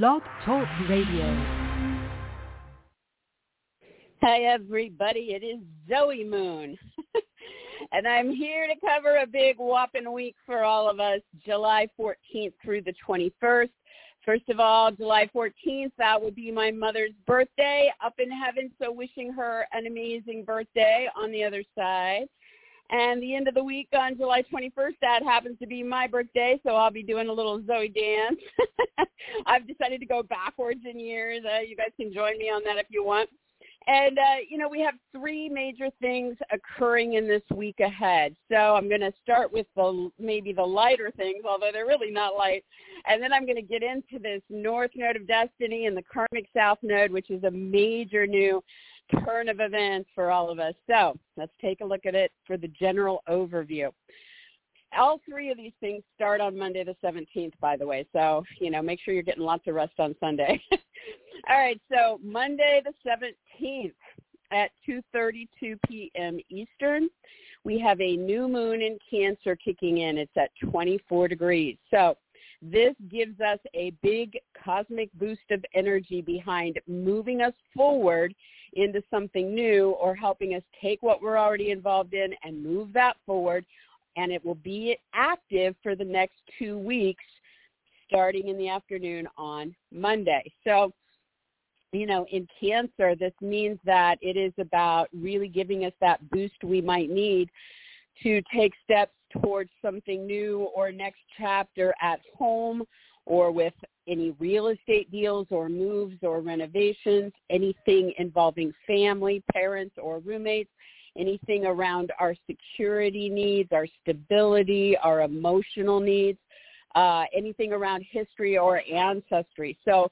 Blog Talk Radio. Hi, everybody. It is Zoe Moon. and I'm here to cover a big whopping week for all of us, July 14th through the 21st. First of all, July 14th, that would be my mother's birthday up in heaven, so wishing her an amazing birthday on the other side. And the end of the week on July 21st, that happens to be my birthday, so I'll be doing a little Zoe dance. I've decided to go backwards in years. Uh, you guys can join me on that if you want. And, uh, you know, we have three major things occurring in this week ahead. So I'm going to start with the maybe the lighter things, although they're really not light. And then I'm going to get into this North Node of Destiny and the Karmic South Node, which is a major new turn of events for all of us. So let's take a look at it for the general overview. All three of these things start on Monday the 17th, by the way. So, you know, make sure you're getting lots of rest on Sunday. all right, so Monday the 17th at 2.32 p.m. Eastern, we have a new moon in Cancer kicking in. It's at 24 degrees. So this gives us a big cosmic boost of energy behind moving us forward into something new or helping us take what we're already involved in and move that forward. And it will be active for the next two weeks starting in the afternoon on Monday. So, you know, in Cancer, this means that it is about really giving us that boost we might need to take steps towards something new or next chapter at home or with any real estate deals or moves or renovations, anything involving family, parents, or roommates, anything around our security needs, our stability, our emotional needs, uh, anything around history or ancestry. So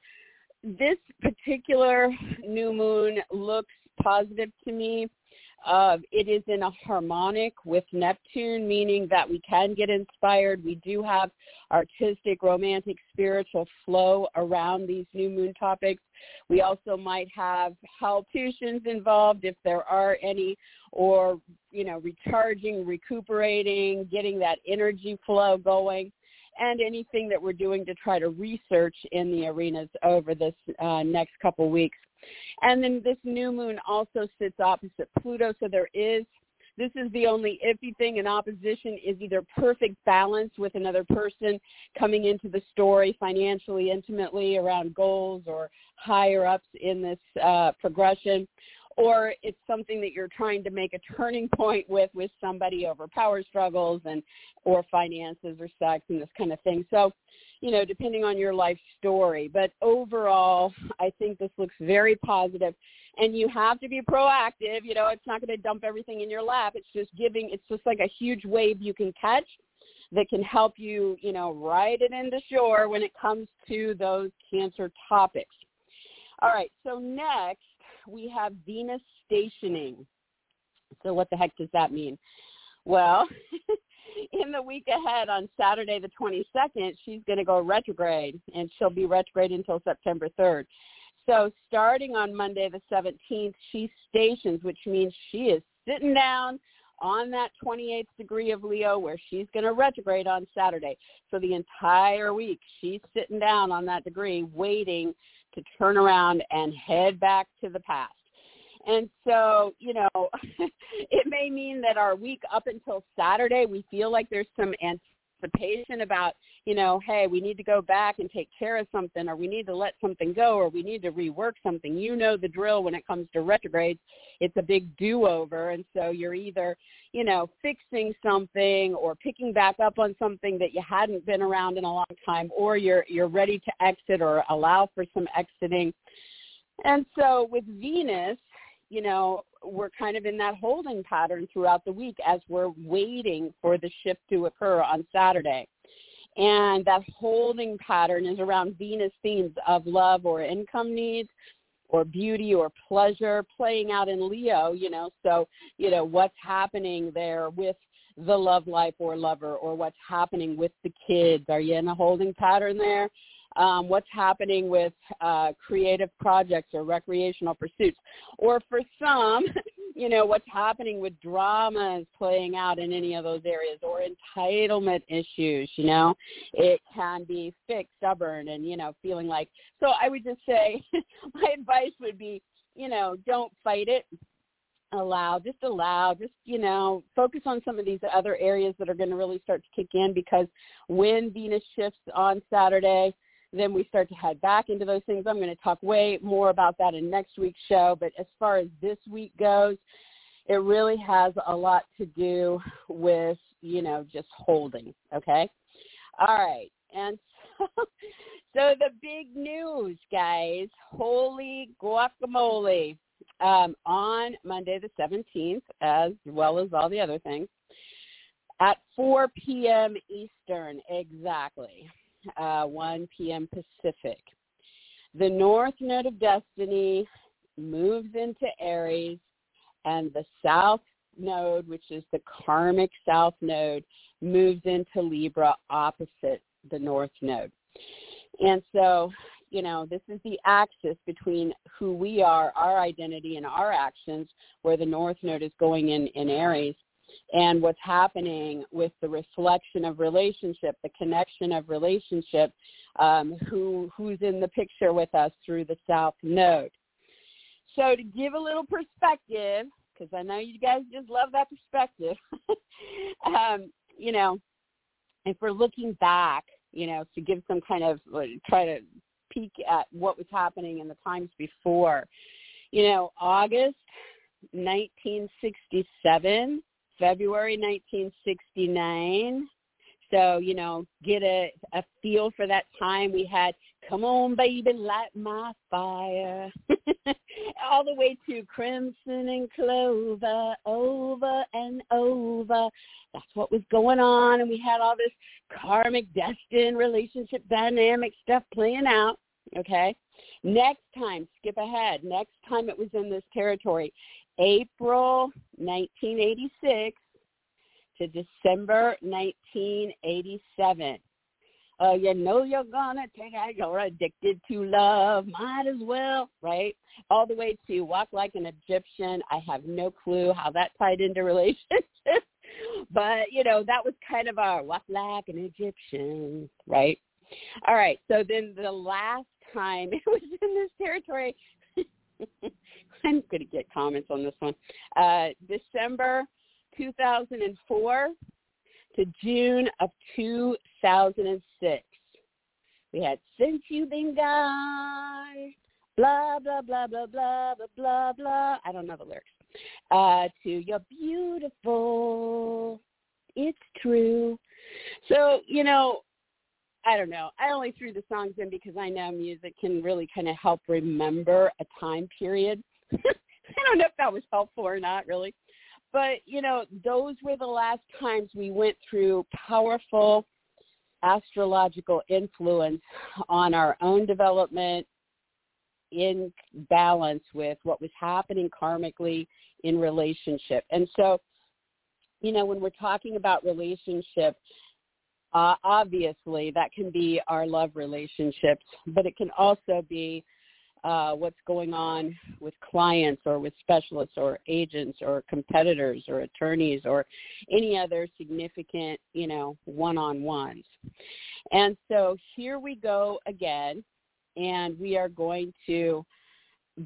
this particular new moon looks positive to me. Uh, it is in a harmonic with Neptune, meaning that we can get inspired. We do have artistic, romantic, spiritual flow around these new moon topics. We also might have hallucinations involved if there are any, or, you know, recharging, recuperating, getting that energy flow going and anything that we're doing to try to research in the arenas over this uh, next couple weeks. And then this new moon also sits opposite Pluto, so there is this is the only iffy thing. In opposition is either perfect balance with another person coming into the story financially, intimately around goals or higher ups in this uh, progression, or it's something that you're trying to make a turning point with with somebody over power struggles and or finances or sex and this kind of thing. So, you know, depending on your life story. But overall, I think this looks very positive. And you have to be proactive. You know, it's not going to dump everything in your lap. It's just giving, it's just like a huge wave you can catch that can help you, you know, ride it into shore when it comes to those cancer topics. All right, so next we have Venus stationing. So what the heck does that mean? Well, in the week ahead on Saturday the 22nd, she's going to go retrograde, and she'll be retrograde until September 3rd. So starting on Monday the 17th, she stations, which means she is sitting down on that 28th degree of Leo where she's going to retrograde on Saturday. So the entire week she's sitting down on that degree waiting to turn around and head back to the past. And so, you know, it may mean that our week up until Saturday, we feel like there's some anticipation about, you know, hey, we need to go back and take care of something or we need to let something go or we need to rework something. You know the drill when it comes to retrogrades. It's a big do-over. And so you're either, you know, fixing something or picking back up on something that you hadn't been around in a long time or you're, you're ready to exit or allow for some exiting. And so with Venus, you know, we're kind of in that holding pattern throughout the week as we're waiting for the shift to occur on Saturday. And that holding pattern is around Venus themes of love or income needs or beauty or pleasure playing out in Leo, you know, so, you know, what's happening there with the love life or lover or what's happening with the kids. Are you in a holding pattern there? Um, what's happening with uh, creative projects or recreational pursuits. Or for some, you know, what's happening with dramas playing out in any of those areas or entitlement issues, you know, it can be fixed, stubborn, and, you know, feeling like, so I would just say my advice would be, you know, don't fight it. Allow, just allow, just, you know, focus on some of these other areas that are going to really start to kick in because when Venus shifts on Saturday, then we start to head back into those things. I'm going to talk way more about that in next week's show. But as far as this week goes, it really has a lot to do with, you know, just holding. Okay. All right. And so, so the big news, guys, holy guacamole. Um, on Monday the 17th, as well as all the other things, at 4 p.m. Eastern, exactly uh, 1 p.m. Pacific. The North Node of Destiny moves into Aries, and the South Node, which is the karmic South Node, moves into Libra opposite the North Node. And so, you know, this is the axis between who we are, our identity, and our actions, where the North Node is going in, in Aries and what's happening with the reflection of relationship, the connection of relationship, um, who who's in the picture with us through the South Node. So to give a little perspective, because I know you guys just love that perspective, um, you know, if we're looking back, you know, to give some kind of try to peek at what was happening in the times before, you know, August 1967 February 1969. So, you know, get a, a feel for that time. We had Come On Baby Light My Fire. All the way to Crimson and Clover, over and over. That's what was going on. And we had all this karmic destined relationship dynamic stuff playing out. Okay. Next time, skip ahead. Next time it was in this territory. April 1986 to December 1987. Uh, you know you're gonna take it. You're addicted to love. Might as well, right? All the way to walk like an Egyptian. I have no clue how that tied into relationships, but you know that was kind of our walk like an Egyptian, right? All right. So then the last time it was in this territory I'm going to get comments on this one. Uh, December 2004 to June of 2006. We had Since You've Been Gone, blah, blah, blah, blah, blah, blah, blah, blah. I don't know the lyrics. Uh, to You're Beautiful, It's True. So, you know, I don't know. I only threw the songs in because I know music can really kind of help remember a time period. I don't know if that was helpful or not, really. But, you know, those were the last times we went through powerful astrological influence on our own development in balance with what was happening karmically in relationship. And so, you know, when we're talking about relationship, uh, obviously that can be our love relationships, but it can also be uh, what's going on with clients or with specialists or agents or competitors or attorneys or any other significant, you know, one-on-ones. And so here we go again, and we are going to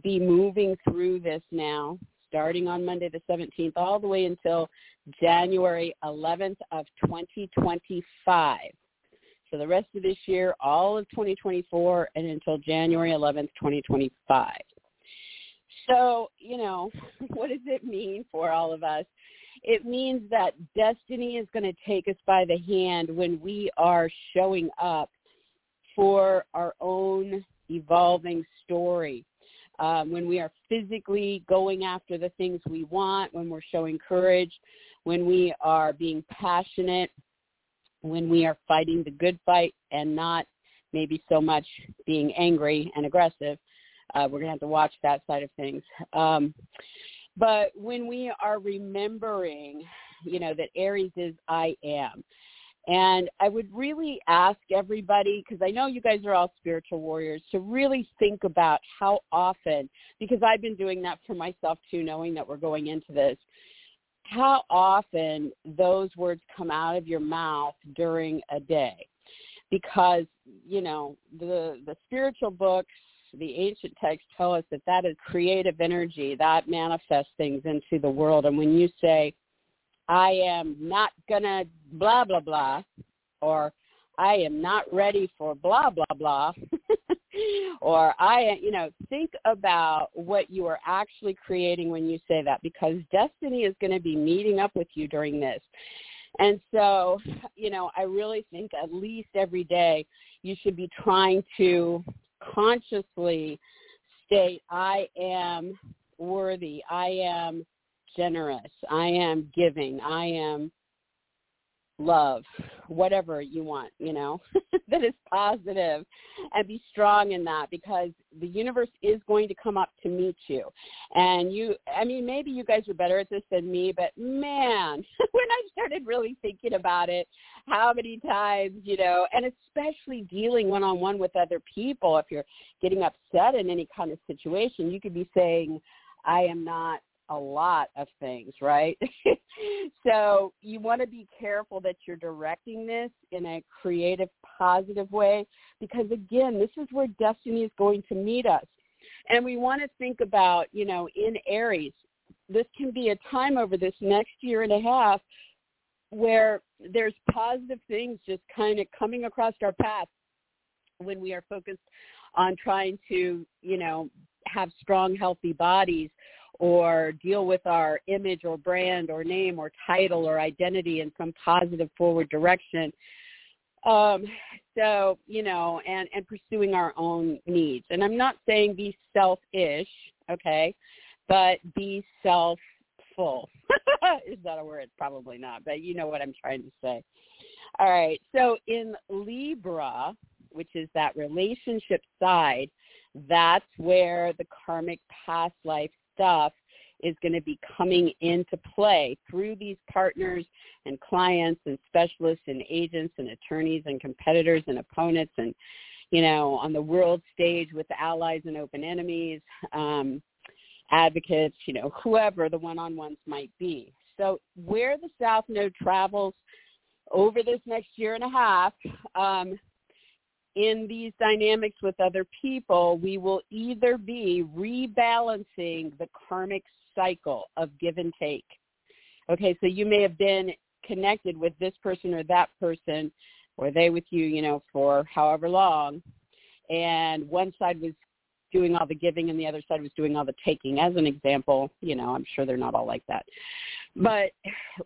be moving through this now, starting on Monday the 17th, all the way until January 11th of 2025 So the rest of this year, all of 2024, and until January 11th, 2025. So, you know, what does it mean for all of us? It means that destiny is going to take us by the hand when we are showing up for our own evolving story. Um, when we are physically going after the things we want, when we're showing courage, when we are being passionate when we are fighting the good fight and not maybe so much being angry and aggressive. Uh, we're going to have to watch that side of things. Um, but when we are remembering, you know, that Aries is I am, And I would really ask everybody, because I know you guys are all spiritual warriors, to really think about how often, because I've been doing that for myself too, knowing that we're going into this, how often those words come out of your mouth during a day. Because, you know, the, the spiritual books, the ancient texts tell us that that is creative energy that manifests things into the world. And when you say, I am not gonna blah blah blah, or I am not ready for blah blah blah, or I, you know, think about what you are actually creating when you say that, because destiny is going to be meeting up with you during this. And so, you know, I really think at least every day you should be trying to consciously state, I am worthy, I am generous. I am giving. I am love, whatever you want, you know, that is positive and be strong in that because the universe is going to come up to meet you. And you, I mean, maybe you guys are better at this than me, but man, when I started really thinking about it, how many times, you know, and especially dealing one-on-one with other people, if you're getting upset in any kind of situation, you could be saying, I am not a lot of things, right? so you want to be careful that you're directing this in a creative, positive way because again, this is where destiny is going to meet us. And we want to think about, you know, in Aries, this can be a time over this next year and a half where there's positive things just kind of coming across our path when we are focused on trying to, you know, have strong, healthy bodies or deal with our image or brand or name or title or identity in some positive forward direction. Um, so, you know, and, and pursuing our own needs. And I'm not saying be selfish, okay, but be self-full. Is that a word? Probably not, but you know what I'm trying to say. All right. So in Libra, which is that relationship side, that's where the karmic past life stuff is going to be coming into play through these partners and clients and specialists and agents and attorneys and competitors and opponents and you know on the world stage with allies and open enemies um, advocates you know whoever the one-on-ones might be. So where the south node travels over this next year and a half um, in these dynamics with other people, we will either be rebalancing the karmic cycle of give and take. Okay, so you may have been connected with this person or that person, or they with you, you know, for however long, and one side was doing all the giving and the other side was doing all the taking. As an example, you know, I'm sure they're not all like that. But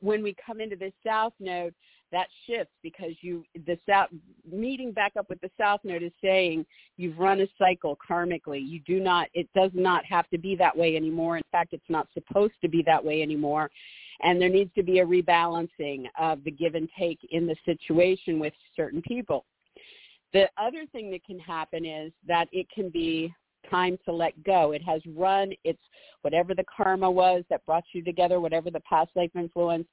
when we come into this south node, that shifts because you the south meeting back up with the south node is saying you've run a cycle karmically. You do not it does not have to be that way anymore. In fact it's not supposed to be that way anymore. And there needs to be a rebalancing of the give and take in the situation with certain people. The other thing that can happen is that it can be time to let go. It has run its whatever the karma was that brought you together, whatever the past life influence,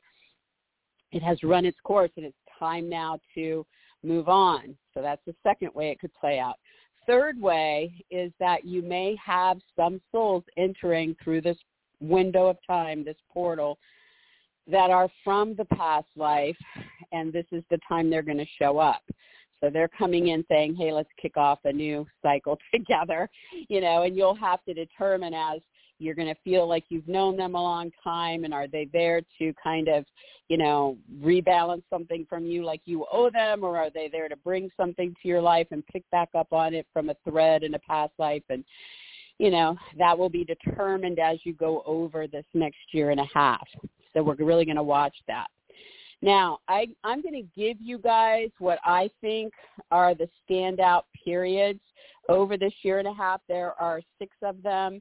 it has run its course and it's time now to move on. So that's the second way it could play out. Third way is that you may have some souls entering through this window of time, this portal, that are from the past life, and this is the time they're going to show up. So they're coming in saying, hey, let's kick off a new cycle together, you know, and you'll have to determine as you're going to feel like you've known them a long time and are they there to kind of you know rebalance something from you like you owe them or are they there to bring something to your life and pick back up on it from a thread in a past life? And you know that will be determined as you go over this next year and a half. So we're really going to watch that. Now, I, I'm going to give you guys what I think are the standout periods. Over this year and a half. There are six of them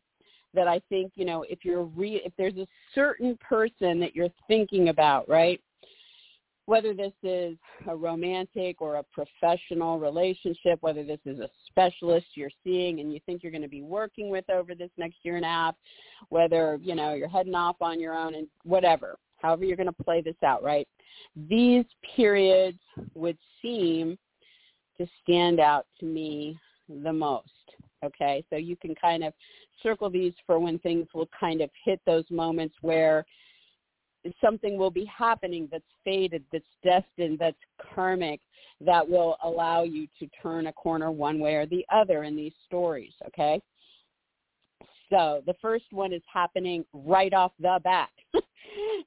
that I think, you know, if you're re- if there's a certain person that you're thinking about, right? Whether this is a romantic or a professional relationship, whether this is a specialist you're seeing and you think you're going to be working with over this next year and a half, whether, you know, you're heading off on your own and whatever. however you're going to play this out, right? These periods would seem to stand out to me the most. Okay, so you can kind of circle these for when things will kind of hit those moments where something will be happening that's fated, that's destined, that's karmic, that will allow you to turn a corner one way or the other in these stories, okay? So the first one is happening right off the bat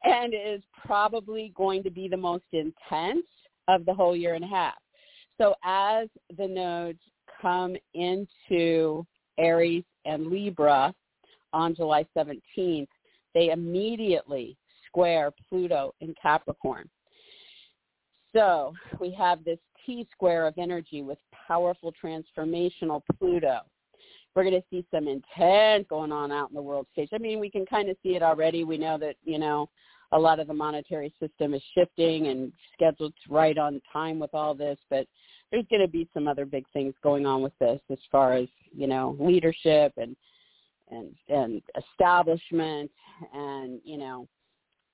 and is probably going to be the most intense of the whole year and a half. So as the nodes come into Aries and Libra on July 17th, they immediately square Pluto in Capricorn. So we have this T square of energy with powerful transformational Pluto. We're going to see some intent going on out in the world stage. I mean, we can kind of see it already. We know that, you know, a lot of the monetary system is shifting and scheduled right on time with all this, but there's going to be some other big things going on with this as far as, you know, leadership and and and establishment and, you know,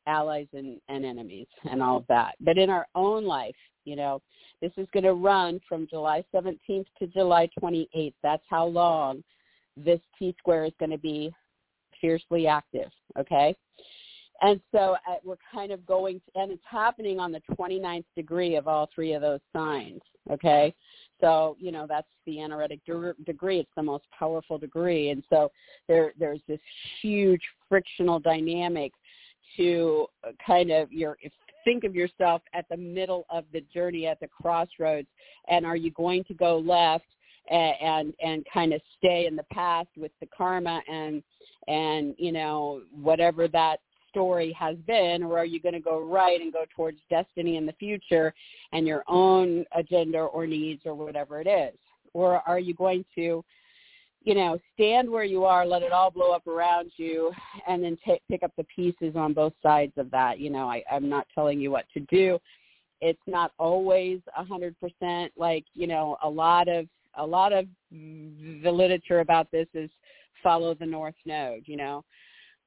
allies and, and enemies and all of that. But in our own life, you know, this is going to run from July 17th to July 28th. That's how long this T square is going to be fiercely active, okay? And so uh, we're kind of going, to, and it's happening on the 29th degree of all three of those signs, okay? So, you know, that's the anaretic de- degree. It's the most powerful degree. And so there, there's this huge frictional dynamic to kind of your think of yourself at the middle of the journey at the crossroads and are you going to go left and and, and kind of stay in the past with the karma and and you know whatever that story has been or are you going to go right and go towards destiny in the future and your own agenda or needs or whatever it is or are you going to you know, stand where you are, let it all blow up around you, and then take, pick up the pieces on both sides of that. You know, I, I'm not telling you what to do. It's not always a hundred percent. Like, you know, a lot of a lot of the literature about this is follow the north node. You know,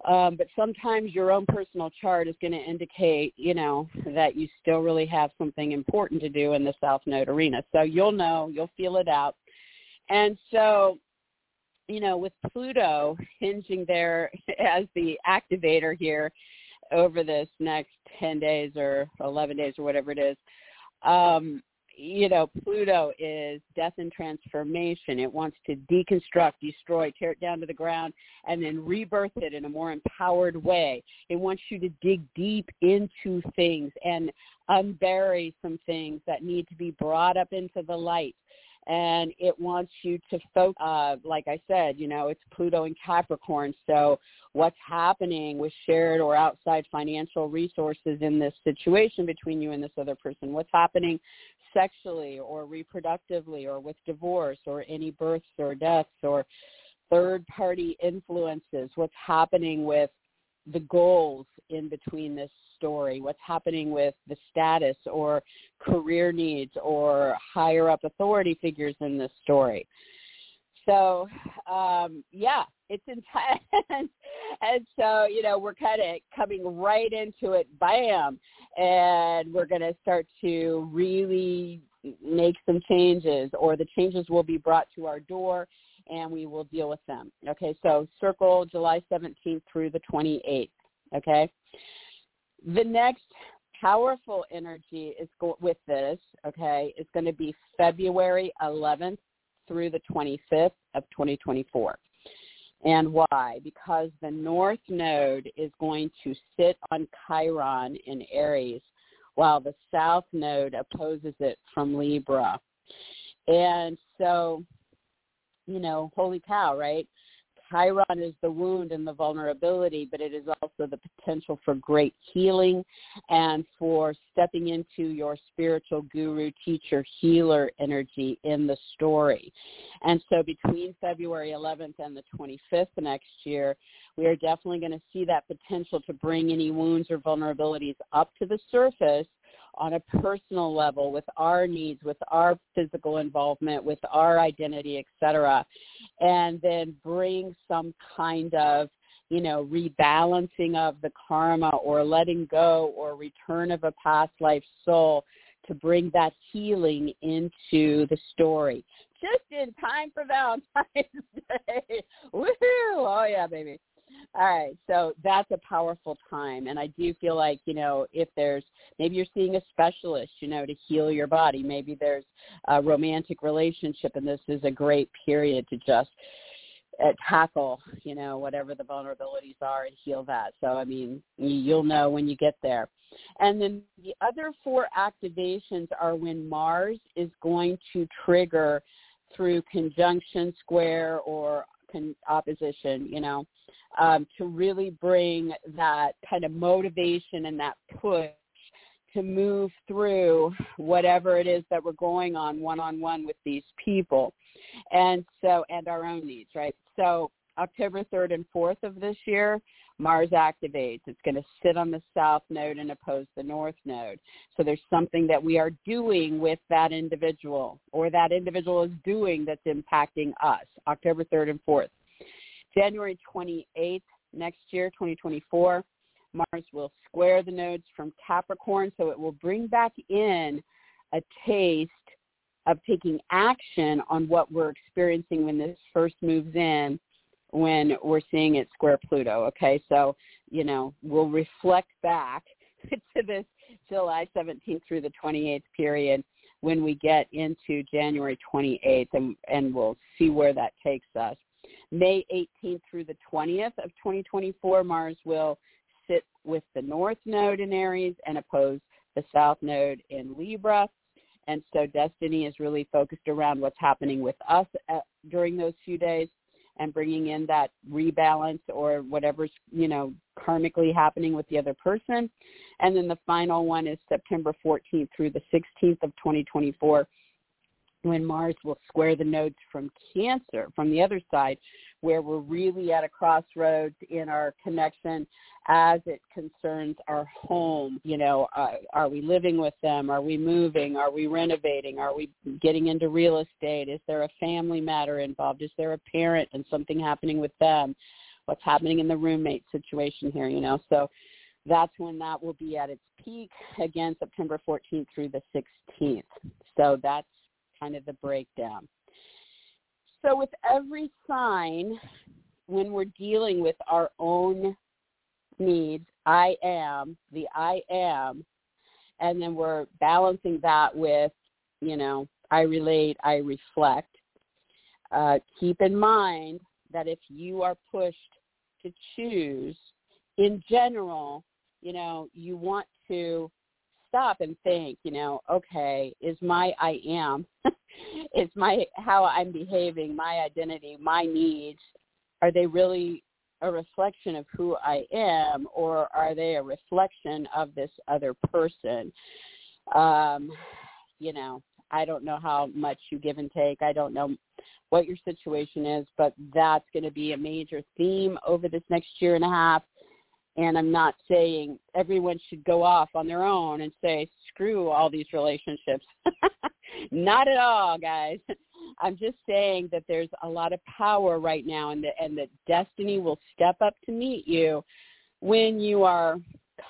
um, but sometimes your own personal chart is going to indicate, you know, that you still really have something important to do in the south node arena. So you'll know, you'll feel it out. And so you know, with Pluto hinging there as the activator here over this next 10 days or 11 days or whatever it is, um, you know, Pluto is death and transformation. It wants to deconstruct, destroy, tear it down to the ground, and then rebirth it in a more empowered way. It wants you to dig deep into things and unbury some things that need to be brought up into the light and it wants you to focus. Uh, like I said, you know, it's Pluto and Capricorn. So what's happening with shared or outside financial resources in this situation between you and this other person? What's happening sexually or reproductively or with divorce or any births or deaths or third party influences? What's happening with the goals in between this story, what's happening with the status or career needs or higher up authority figures in this story. So, um, yeah, it's intense. and so, you know, we're kind of coming right into it, bam, and we're going to start to really make some changes or the changes will be brought to our door and we will deal with them. Okay, so circle July 17th through the 28th. Okay, the next powerful energy is go- with this. Okay, is going to be February 11th through the 25th of 2024. And why? Because the North Node is going to sit on Chiron in Aries, while the South Node opposes it from Libra. And so you know, holy cow, right? Chiron is the wound and the vulnerability, but it is also the potential for great healing and for stepping into your spiritual guru, teacher, healer energy in the story. And so between February 11th and the 25th next year, we are definitely going to see that potential to bring any wounds or vulnerabilities up to the surface on a personal level with our needs, with our physical involvement, with our identity, etc., and then bring some kind of you know, rebalancing of the karma or letting go or return of a past life soul to bring that healing into the story. Just in time for Valentine's Day. Woohoo! Oh yeah, baby. All right, so that's a powerful time, and I do feel like you know if there's maybe you're seeing a specialist, you know, to heal your body. Maybe there's a romantic relationship, and this is a great period to just uh, tackle, you know, whatever the vulnerabilities are and heal that. So I mean, you'll know when you get there. And then the other four activations are when Mars is going to trigger through conjunction, square, or con- opposition, you know, um, to really bring that kind of motivation and that push to move through whatever it is that we're going on one on one with these people. And so and our own needs right? So october 3rd and 4th of this year mars activates. It's going to sit on the south node and oppose the north node. So there's something that we are doing with that individual or that individual is doing that's impacting us. October 3rd and 4th January 28th next year, 2024, Mars will square the nodes from Capricorn, so it will bring back in a taste of taking action on what we're experiencing when this first moves in when we're seeing it square Pluto. Okay, so, you know, we'll reflect back to this July 17th through the 28th period when we get into January 28th and, and we'll see where that takes us. May 18th through the 20th of 2024, Mars will sit with the North Node in Aries and oppose the South Node in Libra. And so destiny is really focused around what's happening with us at, during those few days and bringing in that rebalance or whatever's, you know, karmically happening with the other person. And then the final one is September 14th through the 16th of 2024 when Mars will square the nodes from Cancer from the other side, where we're really at a crossroads in our connection as it concerns our home. You know, uh, are we living with them? Are we moving? Are we renovating? Are we getting into real estate? Is there a family matter involved? Is there a parent and something happening with them? What's happening in the roommate situation here? You know, so that's when that will be at its peak again september 14th through the 16th so that's kind of the breakdown. So with every sign, when we're dealing with our own needs, I am, the I am, and then we're balancing that with, you know, I relate, I reflect. Uh, keep in mind that if you are pushed to choose, in general, you know, you want to stop and think, you know, okay, is my I am, is my how I'm behaving, my identity, my needs, are they really a reflection of who I am or are they a reflection of this other person? Um, you know, I don't know how much you give and take. I don't know what your situation is, but that's going to be a major theme over this next year and a half and I'm not saying everyone should go off on their own and say, screw all these relationships. not at all, guys. I'm just saying that there's a lot of power right now and that, and that destiny will step up to meet you when you are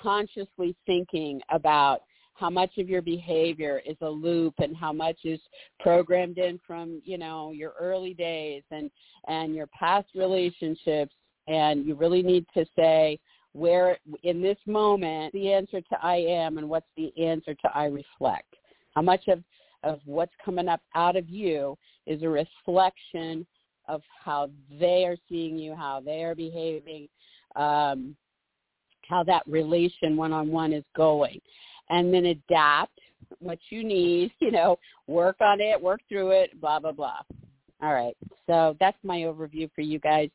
consciously thinking about how much of your behavior is a loop and how much is programmed in from you know your early days and and your past relationships and you really need to say where in this moment the answer to I am and what's the answer to I reflect. How much of, of what's coming up out of you is a reflection of how they are seeing you, how they are behaving, um, how that relation one-on-one is going. And then adapt what you need, you know, work on it, work through it, blah, blah, blah. All right. So that's my overview for you guys.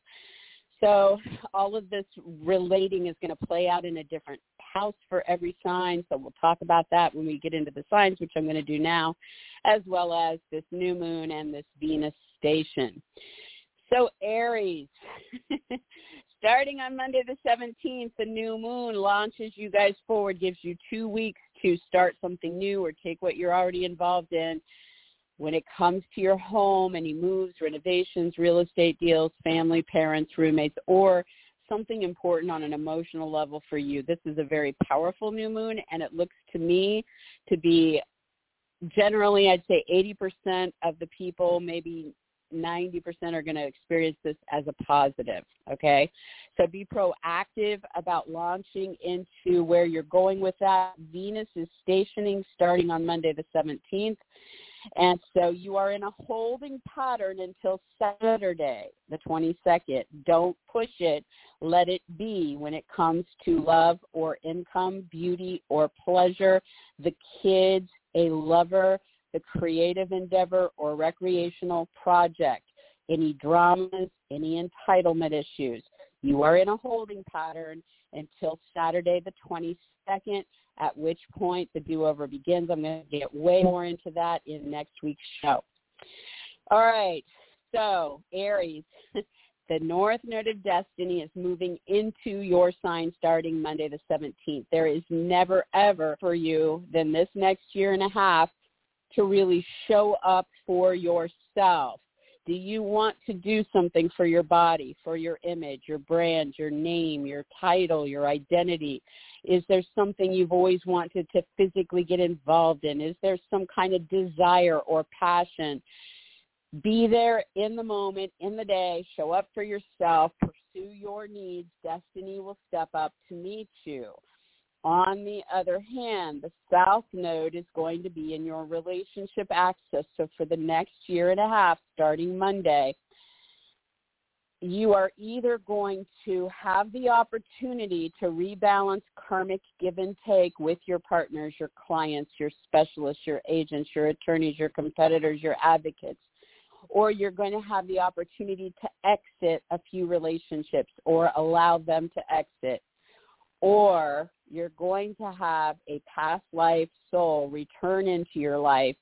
So all of this relating is going to play out in a different house for every sign. So we'll talk about that when we get into the signs, which I'm going to do now, as well as this new moon and this Venus station. So Aries, starting on Monday the 17th, the new moon launches you guys forward, gives you two weeks to start something new or take what you're already involved in when it comes to your home, any moves, renovations, real estate deals, family, parents, roommates, or something important on an emotional level for you. This is a very powerful new moon, and it looks to me to be generally, I'd say 80% of the people, maybe 90% are going to experience this as a positive. Okay. So be proactive about launching into where you're going with that. Venus is stationing starting on Monday the 17th. And so you are in a holding pattern until Saturday, the 22nd. Don't push it. Let it be when it comes to love or income, beauty or pleasure, the kids, a lover, the creative endeavor or recreational project, any dramas, any entitlement issues. You are in a holding pattern until Saturday the 22nd, at which point the do-over begins. I'm going to get way more into that in next week's show. All right, so Aries, the North Node of Destiny is moving into your sign starting Monday the 17th. There is never, ever for you than this next year and a half to really show up for yourself. Do you want to do something for your body, for your image, your brand, your name, your title, your identity? Is there something you've always wanted to physically get involved in? Is there some kind of desire or passion? Be there in the moment, in the day, show up for yourself, pursue your needs. Destiny will step up to meet you. On the other hand, the South Node is going to be in your relationship axis. So for the next year and a half, starting Monday, you are either going to have the opportunity to rebalance karmic give and take with your partners, your clients, your specialists, your agents, your attorneys, your competitors, your advocates, or you're going to have the opportunity to exit a few relationships or allow them to exit or you're going to have a past life soul return into your life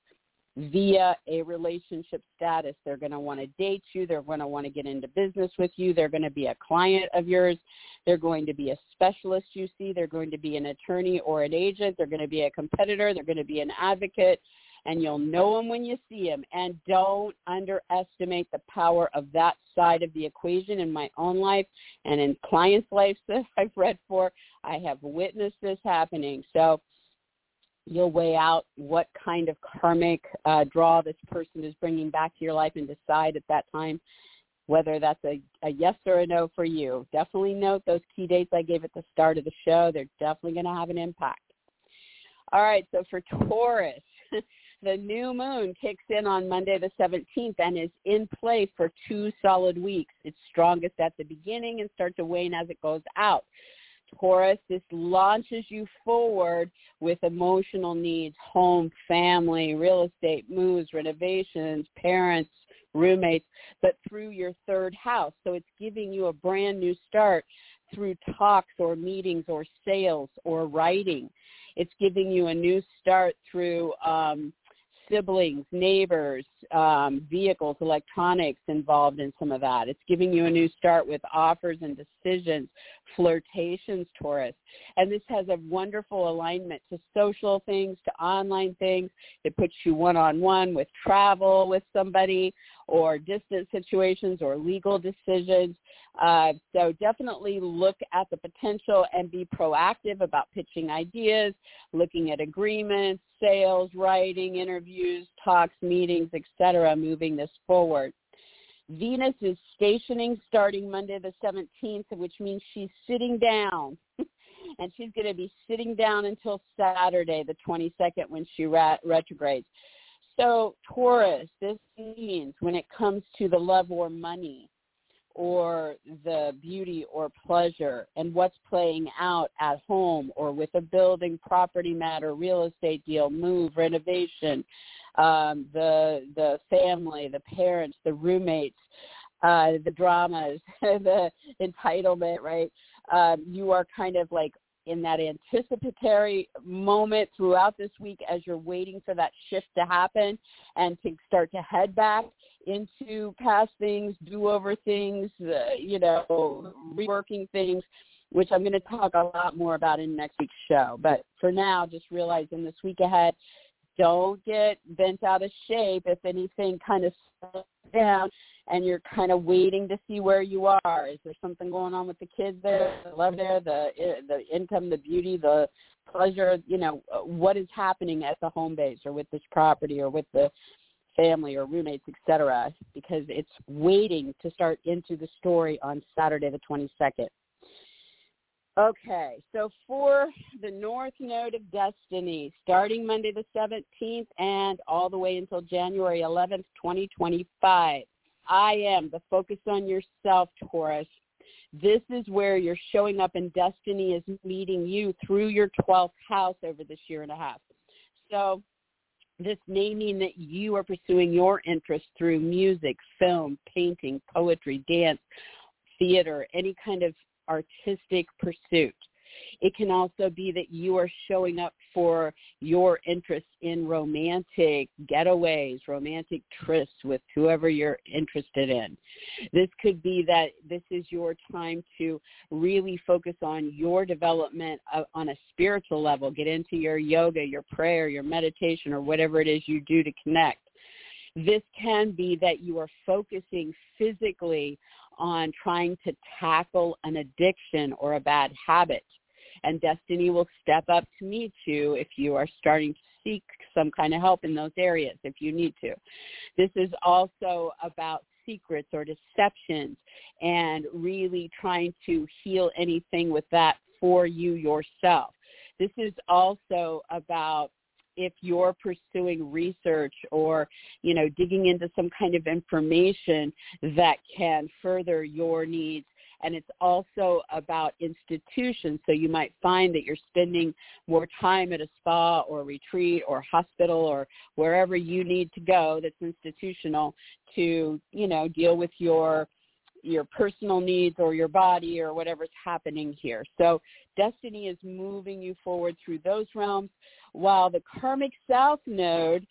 via a relationship status. They're going to want to date you. They're going to want to get into business with you. They're going to be a client of yours. They're going to be a specialist you see. They're going to be an attorney or an agent. They're going to be a competitor. They're going to be an advocate and you'll know them when you see them. And don't underestimate the power of that side of the equation in my own life and in clients' lives that I've read for. I have witnessed this happening. So you'll weigh out what kind of karmic uh, draw this person is bringing back to your life and decide at that time whether that's a, a yes or a no for you. Definitely note those key dates I gave at the start of the show. They're definitely going to have an impact. All right, so for Taurus, the new moon kicks in on Monday the 17th and is in play for two solid weeks. It's strongest at the beginning and starts to wane as it goes out. Taurus, this launches you forward with emotional needs, home, family, real estate, moves, renovations, parents, roommates, but through your third house. So it's giving you a brand new start through talks or meetings or sales or writing. It's giving you a new start through um, siblings, neighbors, um, vehicles, electronics involved in some of that. It's giving you a new start with offers and decisions, flirtations, Taurus. And this has a wonderful alignment to social things, to online things. It puts you one-on-one with travel with somebody or distance situations or legal decisions. Uh, so definitely look at the potential and be proactive about pitching ideas, looking at agreements, sales, writing, interviews, talks, meetings, etc., moving this forward. Venus is stationing starting Monday the 17th, which means she's sitting down. and she's going to be sitting down until Saturday the 22nd when she retrogrades. So Taurus, this means when it comes to the love or money or the beauty or pleasure and what's playing out at home or with a building, property matter, real estate deal, move, renovation, um, the the family, the parents, the roommates, uh, the dramas, the entitlement, right? Um, you are kind of like in that anticipatory moment throughout this week as you're waiting for that shift to happen and to start to head back into past things, do over things, uh, you know, reworking things, which I'm going to talk a lot more about in next week's show. But for now, just realize in this week ahead, don't get bent out of shape if anything kind of slows down and you're kind of waiting to see where you are. Is there something going on with the kids there, the love there, the the income, the beauty, the pleasure? You know, what is happening at the home base or with this property or with the family or roommates, etc. Because it's waiting to start into the story on Saturday the 22nd. Okay, so for the North Node of Destiny, starting Monday the 17th and all the way until January 11th, 2025, I am the focus on yourself, Taurus. This is where you're showing up and destiny is meeting you through your 12th house over this year and a half. So this may mean that you are pursuing your interests through music, film, painting, poetry, dance, theater, any kind of artistic pursuit. It can also be that you are showing up for your interest in romantic getaways, romantic trysts with whoever you're interested in. This could be that this is your time to really focus on your development uh, on a spiritual level. Get into your yoga, your prayer, your meditation, or whatever it is you do to connect. This can be that you are focusing physically on trying to tackle an addiction or a bad habit. And destiny will step up to meet you if you are starting to seek some kind of help in those areas if you need to. This is also about secrets or deceptions and really trying to heal anything with that for you yourself. This is also about if you're pursuing research or you know digging into some kind of information that can further your needs. And it's also about institutions. So you might find that you're spending more time at a spa or retreat or hospital or wherever you need to go that's institutional to you know deal with your your personal needs or your body or whatever's happening here. So destiny is moving you forward through those realms while the karmic south node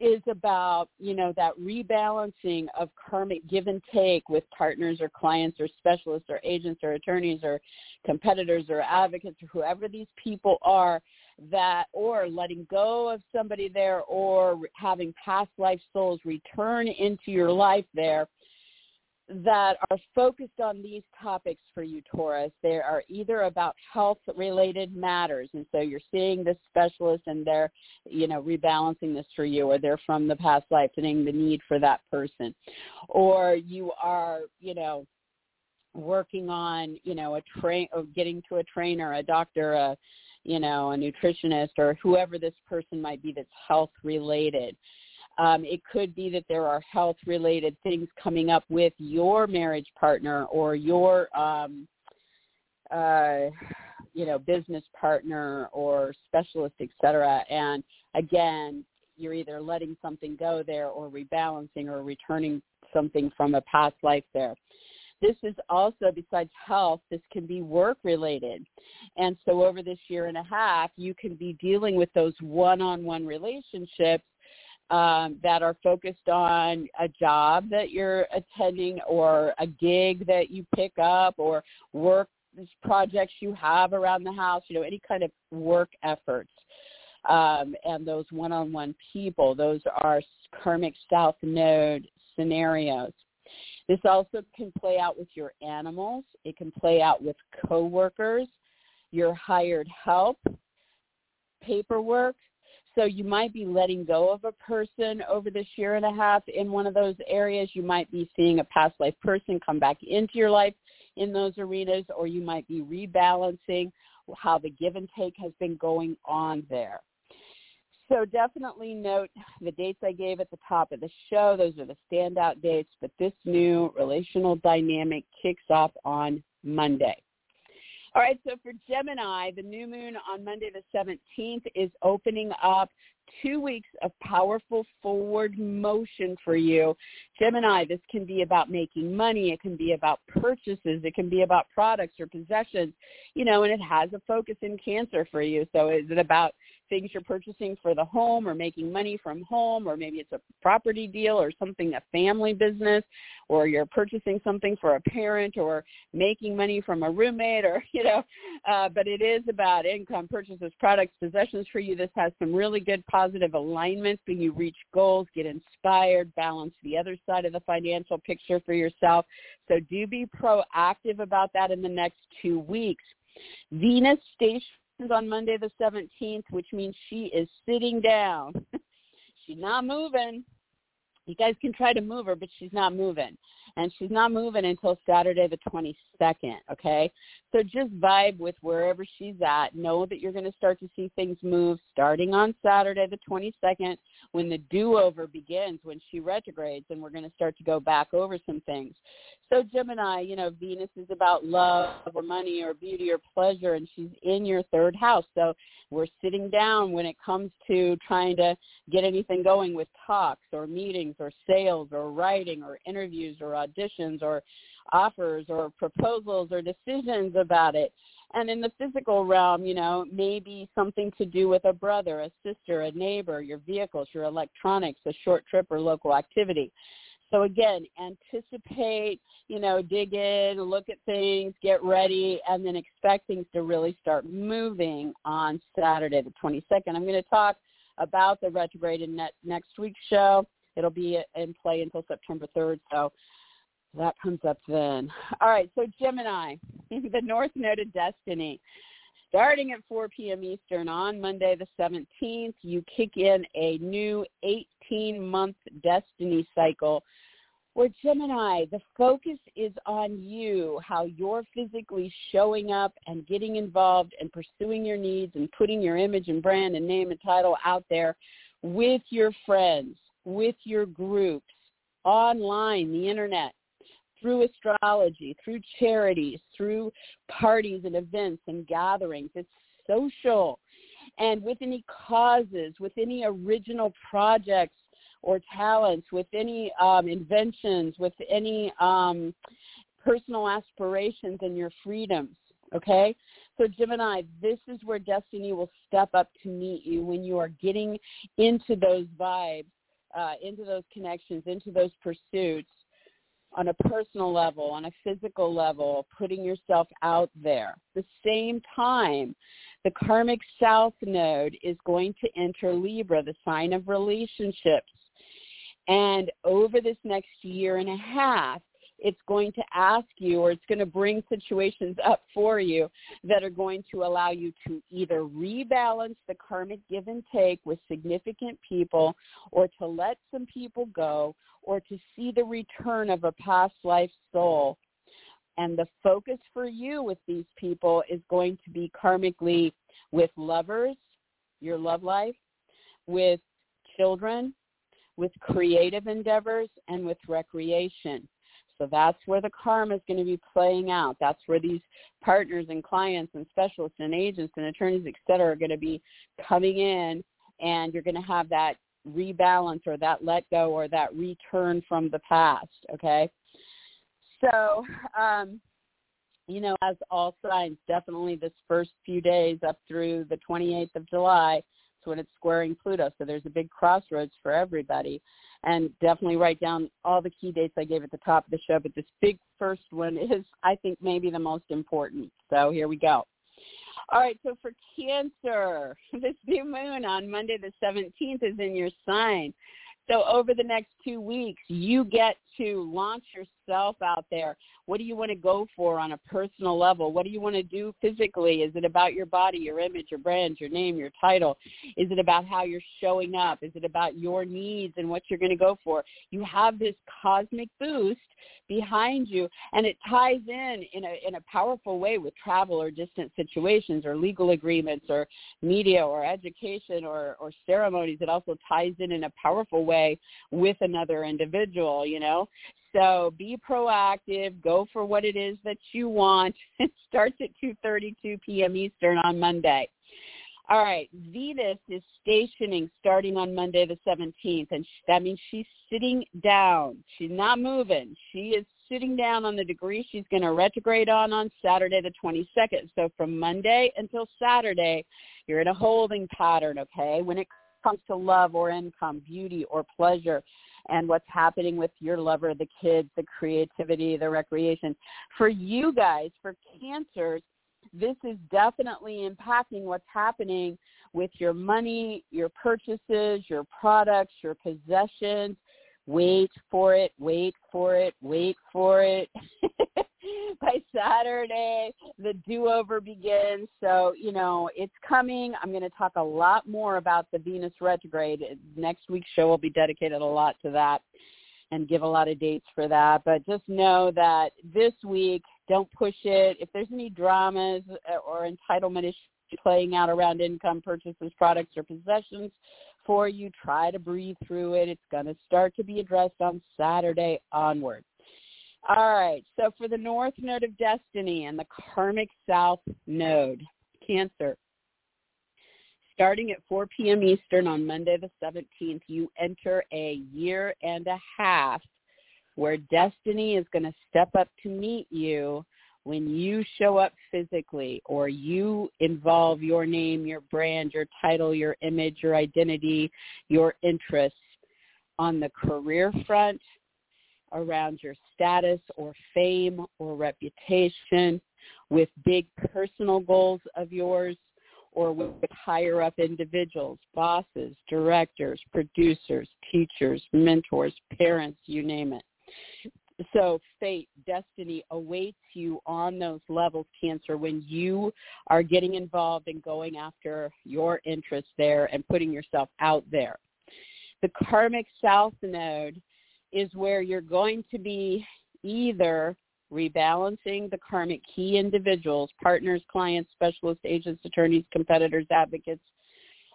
is about, you know, that rebalancing of karmic give and take with partners or clients or specialists or agents or attorneys or competitors or advocates or whoever these people are that or letting go of somebody there or having past life souls return into your life there that are focused on these topics for you, Taurus. They are either about health-related matters, and so you're seeing this specialist and they're, you know, rebalancing this for you, or they're from the past life, seeing the need for that person, or you are, you know, working on, you know, a train, or getting to a trainer, a doctor, a, you know, a nutritionist, or whoever this person might be that's health-related um, it could be that there are health related things coming up with your marriage partner or your um, uh, you know business partner or specialist, etc. And again, you're either letting something go there or rebalancing or returning something from a past life there. This is also, besides health, this can be work related. And so over this year and a half, you can be dealing with those one-on-one relationships um, that are focused on a job that you're attending or a gig that you pick up or work projects you have around the house, you know, any kind of work efforts. Um, and those one-on-one people, those are karmic south node scenarios. This also can play out with your animals. It can play out with coworkers, your hired help, paperwork, so you might be letting go of a person over this year and a half in one of those areas. You might be seeing a past life person come back into your life in those arenas, or you might be rebalancing how the give and take has been going on there. So definitely note the dates I gave at the top of the show. Those are the standout dates, but this new relational dynamic kicks off on Monday. All right, so for Gemini, the new moon on Monday the 17th is opening up two weeks of powerful forward motion for you. Gemini, this can be about making money. It can be about purchases. It can be about products or possessions, you know, and it has a focus in Cancer for you. So is it about things you're purchasing for the home or making money from home or maybe it's a property deal or something, a family business or you're purchasing something for a parent or making money from a roommate or, you know, uh, but it is about income, purchases, products, possessions for you. This has some really good positive alignments when you reach goals, get inspired, balance the other side of the financial picture for yourself. So do be proactive about that in the next two weeks. Venus stations on Monday the 17th, which means she is sitting down. she's not moving. You guys can try to move her, but she's not moving and she's not moving until Saturday the 22nd, okay? So just vibe with wherever she's at. Know that you're going to start to see things move starting on Saturday the 22nd when the do-over begins, when she retrogrades, and we're going to start to go back over some things. So Gemini, you know, Venus is about love or money or beauty or pleasure, and she's in your third house. So we're sitting down when it comes to trying to get anything going with talks or meetings or sales or writing or interviews or auditions or offers or proposals or decisions about it. And in the physical realm, you know, maybe something to do with a brother, a sister, a neighbor, your vehicles, your electronics, a short trip or local activity. So again, anticipate, you know, dig in, look at things, get ready, and then expect things to really start moving on Saturday the 22nd. I'm going to talk about the retrograde in next week's show. It'll be in play until September 3rd, so that comes up then. All right, so Gemini, the North Node of Destiny. Starting at 4 p.m. Eastern on Monday the 17th, you kick in a new 18-month destiny cycle where Gemini, the focus is on you, how you're physically showing up and getting involved and pursuing your needs and putting your image and brand and name and title out there with your friends, with your groups, online, the internet, through astrology, through charities, through parties and events and gatherings. It's social. And with any causes, with any original projects or talents, with any um, inventions, with any um, personal aspirations and your freedoms. Okay? So Gemini, this is where destiny will step up to meet you when you are getting into those vibes, uh, into those connections, into those pursuits on a personal level, on a physical level, putting yourself out there. the same time, the karmic south node is going to enter Libra, the sign of relationships. And over this next year and a half, it's going to ask you or it's going to bring situations up for you that are going to allow you to either rebalance the karmic give and take with significant people or to let some people go or to see the return of a past life soul. And the focus for you with these people is going to be karmically with lovers, your love life, with children, with creative endeavors, and with recreation. So that's where the karma is going to be playing out. That's where these partners and clients and specialists and agents and attorneys, et cetera, are going to be coming in and you're going to have that rebalance or that let go or that return from the past, okay? So, um, you know, as all signs, definitely this first few days up through the 28th of July when it's squaring Pluto. So there's a big crossroads for everybody and definitely write down all the key dates I gave at the top of the show. But this big first one is, I think, maybe the most important. So here we go. All right, so for Cancer, this new moon on Monday the 17th is in your sign. So over the next two weeks, you get to launch yourself out there. What do you want to go for on a personal level? What do you want to do physically? Is it about your body, your image, your brand, your name, your title? Is it about how you're showing up? Is it about your needs and what you're going to go for? You have this cosmic boost behind you and it ties in in a in a powerful way with travel or distant situations or legal agreements or media or education or or ceremonies it also ties in in a powerful way with another individual you so be proactive go for what it is that you want it starts at 2:32 p.m. Eastern on Monday all right, Venus is stationing starting on Monday the 17th, and that means she's sitting down. She's not moving. She is sitting down on the degree she's going to retrograde on on Saturday the 22nd. So from Monday until Saturday, you're in a holding pattern, okay? When it comes to love or income, beauty or pleasure, and what's happening with your lover, the kids, the creativity, the recreation. For you guys, for cancers, this is definitely impacting what's happening with your money, your purchases, your products, your possessions. Wait for it, wait for it, wait for it. By Saturday, the do-over begins. So, you know, it's coming. I'm going to talk a lot more about the Venus retrograde. Next week's show will be dedicated a lot to that and give a lot of dates for that. But just know that this week, don't push it. If there's any dramas uh, or entitlement issues playing out around income, purchases, products, or possessions for you, try to breathe through it. It's going to start to be addressed on Saturday onward. All right, so for the North Node of Destiny and the Karmic South Node, Cancer, starting at 4 p.m. Eastern on Monday the 17th, you enter a year and a half where destiny is going to step up to meet you when you show up physically or you involve your name, your brand, your title, your image, your identity, your interests on the career front, around your status or fame or reputation, with big personal goals of yours, or with higher up individuals, bosses, directors, producers, teachers, mentors, parents, you name it. So fate, destiny awaits you on those levels, Cancer, when you are getting involved and going after your interests there and putting yourself out there. The karmic south node is where you're going to be either rebalancing the karmic key individuals, partners, clients, specialists, agents, attorneys, competitors, advocates,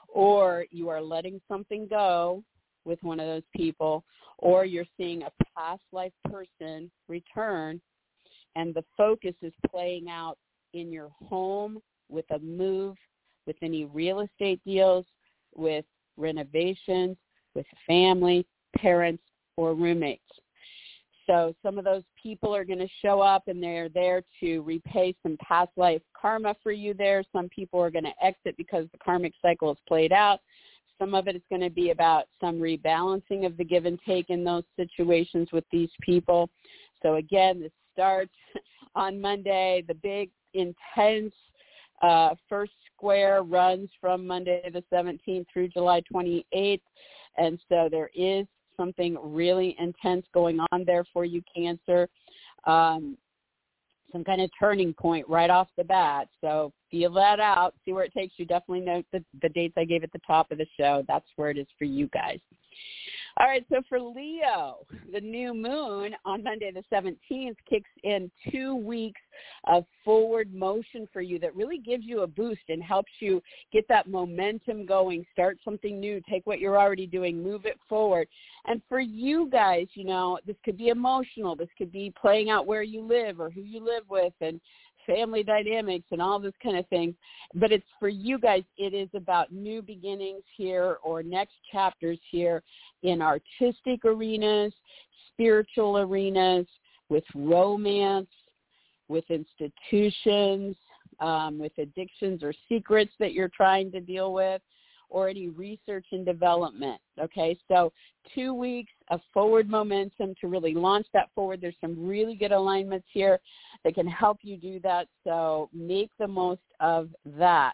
or you are letting something go with one of those people, or you're seeing a past life person return and the focus is playing out in your home with a move, with any real estate deals, with renovations, with family, parents, or roommates. So some of those people are going to show up and they're there to repay some past life karma for you there. Some people are going to exit because the karmic cycle is played out. Some of it is going to be about some rebalancing of the give and take in those situations with these people. So again, this starts on Monday. The big intense uh, first square runs from Monday the 17th through July 28th. And so there is something really intense going on there for you, Cancer. Um, some kind of turning point right off the bat. So feel that out, see where it takes you. Definitely note the, the dates I gave at the top of the show. That's where it is for you guys. All right, so for Leo, the new moon on Monday the 17th kicks in two weeks of forward motion for you that really gives you a boost and helps you get that momentum going, start something new, take what you're already doing, move it forward. And for you guys, you know, this could be emotional. This could be playing out where you live or who you live with and family dynamics and all this kind of thing. But it's for you guys, it is about new beginnings here or next chapters here in artistic arenas, spiritual arenas, with romance, with institutions, um, with addictions or secrets that you're trying to deal with any research and development. Okay, so two weeks of forward momentum to really launch that forward. There's some really good alignments here that can help you do that. So make the most of that.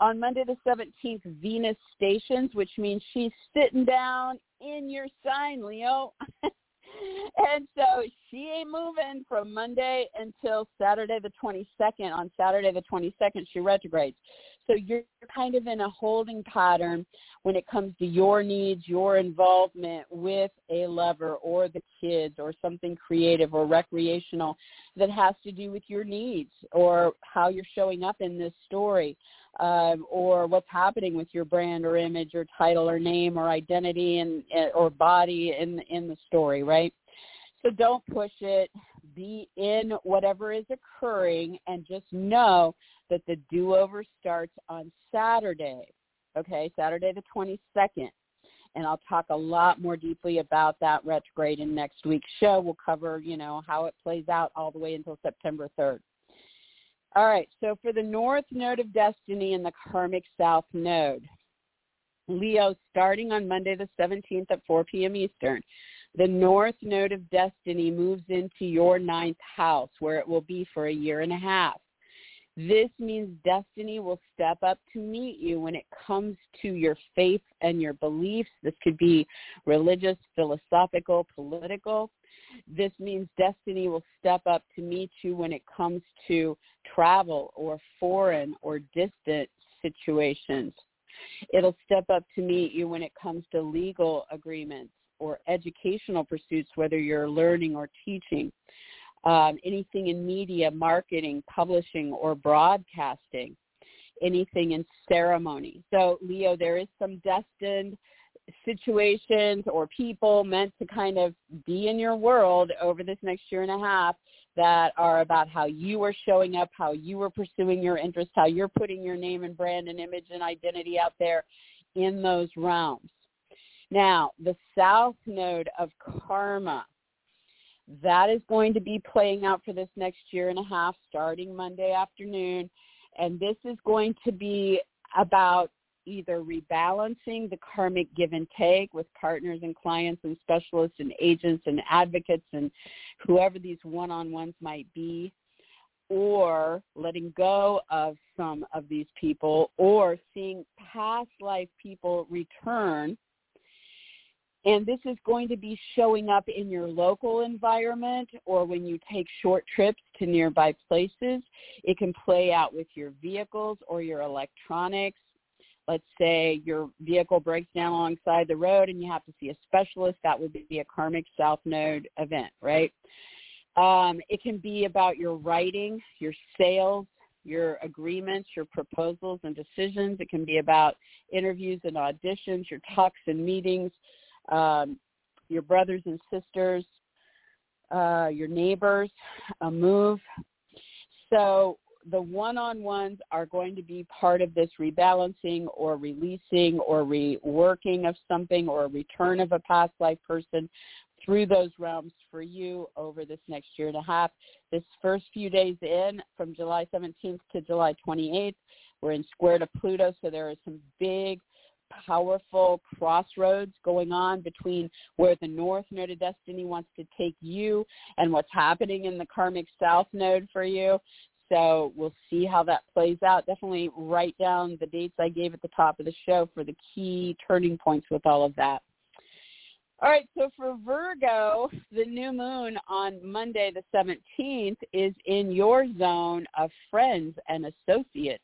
On Monday the 17th, Venus stations, which means she's sitting down in your sign, Leo. and so she ain't moving from Monday until Saturday the 22nd. On Saturday the 22nd, she retrogrades. So you're kind of in a holding pattern when it comes to your needs, your involvement with a lover or the kids or something creative or recreational that has to do with your needs or how you're showing up in this story. Um, or what's happening with your brand or image or title or name or identity and or body in in the story, right? So don't push it. Be in whatever is occurring and just know that the do-over starts on Saturday. Okay, Saturday the 22nd. And I'll talk a lot more deeply about that retrograde in next week's show. We'll cover, you know, how it plays out all the way until September 3rd. All right, so for the North Node of Destiny and the Karmic South Node, Leo starting on Monday the 17th at 4 p.m. Eastern the north node of destiny moves into your ninth house where it will be for a year and a half. This means destiny will step up to meet you when it comes to your faith and your beliefs. This could be religious, philosophical, political. This means destiny will step up to meet you when it comes to travel or foreign or distant situations. It'll step up to meet you when it comes to legal agreements or educational pursuits, whether you're learning or teaching. Um, anything in media, marketing, publishing, or broadcasting. Anything in ceremony. So, Leo, there is some destined situations or people meant to kind of be in your world over this next year and a half that are about how you are showing up, how you are pursuing your interests, how you're putting your name and brand and image and identity out there in those realms. Now, the south node of karma, that is going to be playing out for this next year and a half starting Monday afternoon. And this is going to be about either rebalancing the karmic give and take with partners and clients and specialists and agents and advocates and whoever these one-on-ones might be or letting go of some of these people or seeing past life people return and this is going to be showing up in your local environment or when you take short trips to nearby places. It can play out with your vehicles or your electronics let's say your vehicle breaks down alongside the road and you have to see a specialist, that would be a karmic south node event, right? Um, it can be about your writing, your sales, your agreements, your proposals and decisions. It can be about interviews and auditions, your talks and meetings, um, your brothers and sisters, uh, your neighbors, a move. So the one-on-ones are going to be part of this rebalancing or releasing or reworking of something or a return of a past life person through those realms for you over this next year and a half. This first few days in, from July 17th to July 28th, we're in square to Pluto, so there are some big, powerful crossroads going on between where the North Node of Destiny wants to take you and what's happening in the karmic South Node for you. So we'll see how that plays out. Definitely write down the dates I gave at the top of the show for the key turning points with all of that. All right, so for Virgo, the new moon on Monday the 17th is in your zone of friends and associates,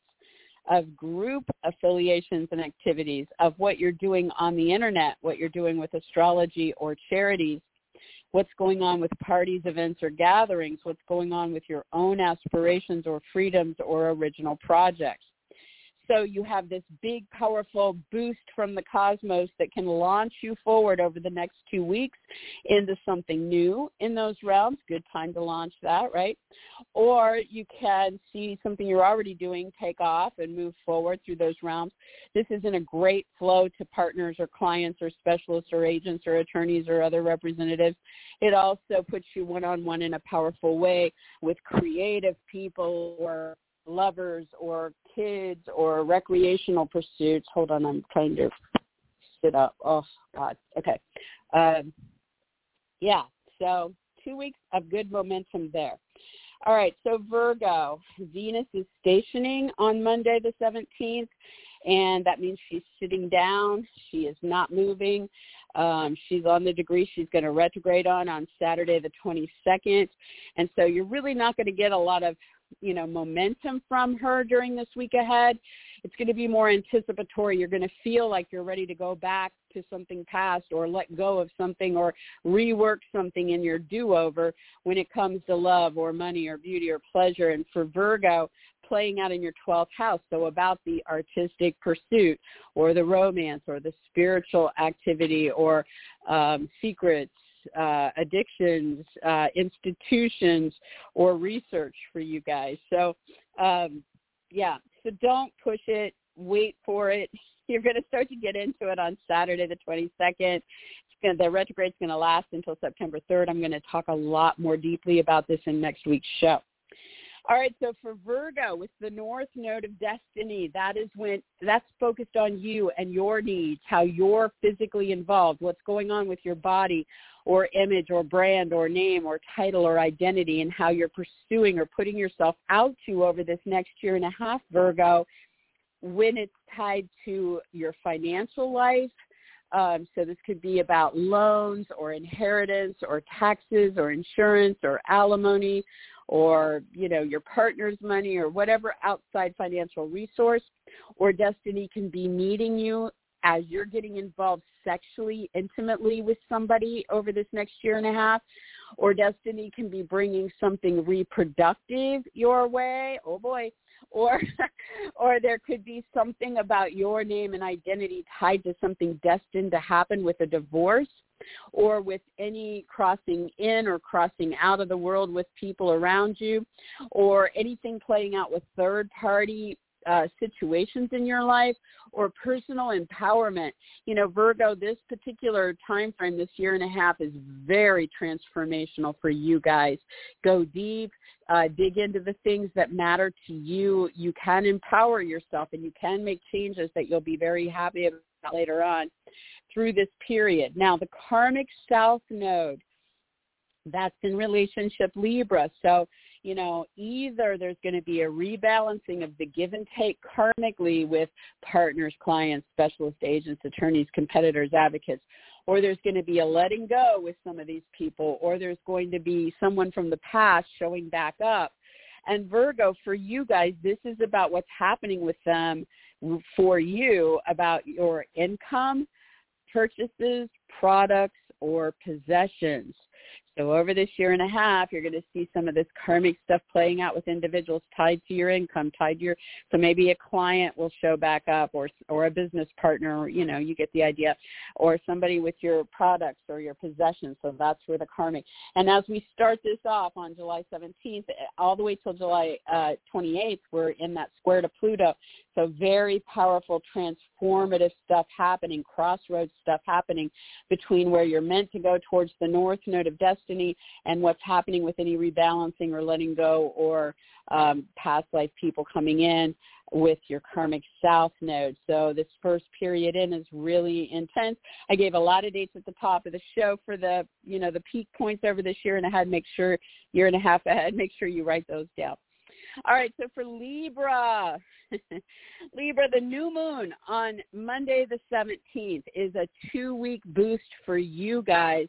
of group affiliations and activities, of what you're doing on the internet, what you're doing with astrology or charities, what's going on with parties, events, or gatherings, what's going on with your own aspirations or freedoms or original projects so you have this big, powerful boost from the cosmos that can launch you forward over the next two weeks into something new in those realms. Good time to launch that, right? Or you can see something you're already doing take off and move forward through those realms. This is in a great flow to partners or clients or specialists or agents or attorneys or other representatives. It also puts you one-on-one in a powerful way with creative people or lovers or kids or recreational pursuits. Hold on, I'm trying to sit up. Oh God. Okay. Um, yeah. So two weeks of good momentum there. All right. So Virgo, Venus is stationing on Monday the 17th, and that means she's sitting down. She is not moving. Um, she's on the degree she's going to retrograde on on Saturday the 22nd. And so you're really not going to get a lot of you know, momentum from her during this week ahead. It's going to be more anticipatory. You're going to feel like you're ready to go back to something past or let go of something or rework something in your do-over when it comes to love or money or beauty or pleasure. And for Virgo, playing out in your 12th house. So about the artistic pursuit or the romance or the spiritual activity or um, secrets uh, addictions, uh, institutions, or research for you guys. So, um, yeah, so don't push it. Wait for it. You're going to start to get into it on Saturday the 22nd. Gonna, the retrograde is going to last until September 3rd. I'm going to talk a lot more deeply about this in next week's show. All right, so for Virgo with the North Node of Destiny, that is when that's focused on you and your needs, how you're physically involved, what's going on with your body or image or brand or name or title or identity and how you're pursuing or putting yourself out to over this next year and a half, Virgo, when it's tied to your financial life, um, so this could be about loans or inheritance or taxes or insurance or alimony or, you know, your partner's money or whatever outside financial resource. Or destiny can be meeting you as you're getting involved sexually, intimately with somebody over this next year and a half. Or destiny can be bringing something reproductive your way. Oh boy or or there could be something about your name and identity tied to something destined to happen with a divorce or with any crossing in or crossing out of the world with people around you or anything playing out with third party uh, situations in your life or personal empowerment. You know, Virgo, this particular time frame, this year and a half, is very transformational for you guys. Go deep, uh, dig into the things that matter to you. You can empower yourself and you can make changes that you'll be very happy about later on through this period. Now, the karmic south node, that's in relationship Libra. So you know, either there's going to be a rebalancing of the give and take karmically with partners, clients, specialist agents, attorneys, competitors, advocates, or there's going to be a letting go with some of these people, or there's going to be someone from the past showing back up. And Virgo, for you guys, this is about what's happening with them for you about your income, purchases, products, or possessions. So over this year and a half, you're going to see some of this karmic stuff playing out with individuals tied to your income, tied to your. So maybe a client will show back up, or or a business partner. You know, you get the idea, or somebody with your products or your possessions. So that's where the karmic. And as we start this off on July 17th, all the way till July uh, 28th, we're in that square to Pluto. So very powerful, transformative stuff happening, crossroads stuff happening between where you're meant to go towards the north node of destiny and what's happening with any rebalancing or letting go or um, past life people coming in with your karmic south node. So this first period in is really intense. I gave a lot of dates at the top of the show for the, you know, the peak points over this year and I had make sure year and a half ahead, make sure you write those down. All right, so for Libra, Libra, the new moon on Monday the 17th is a two-week boost for you guys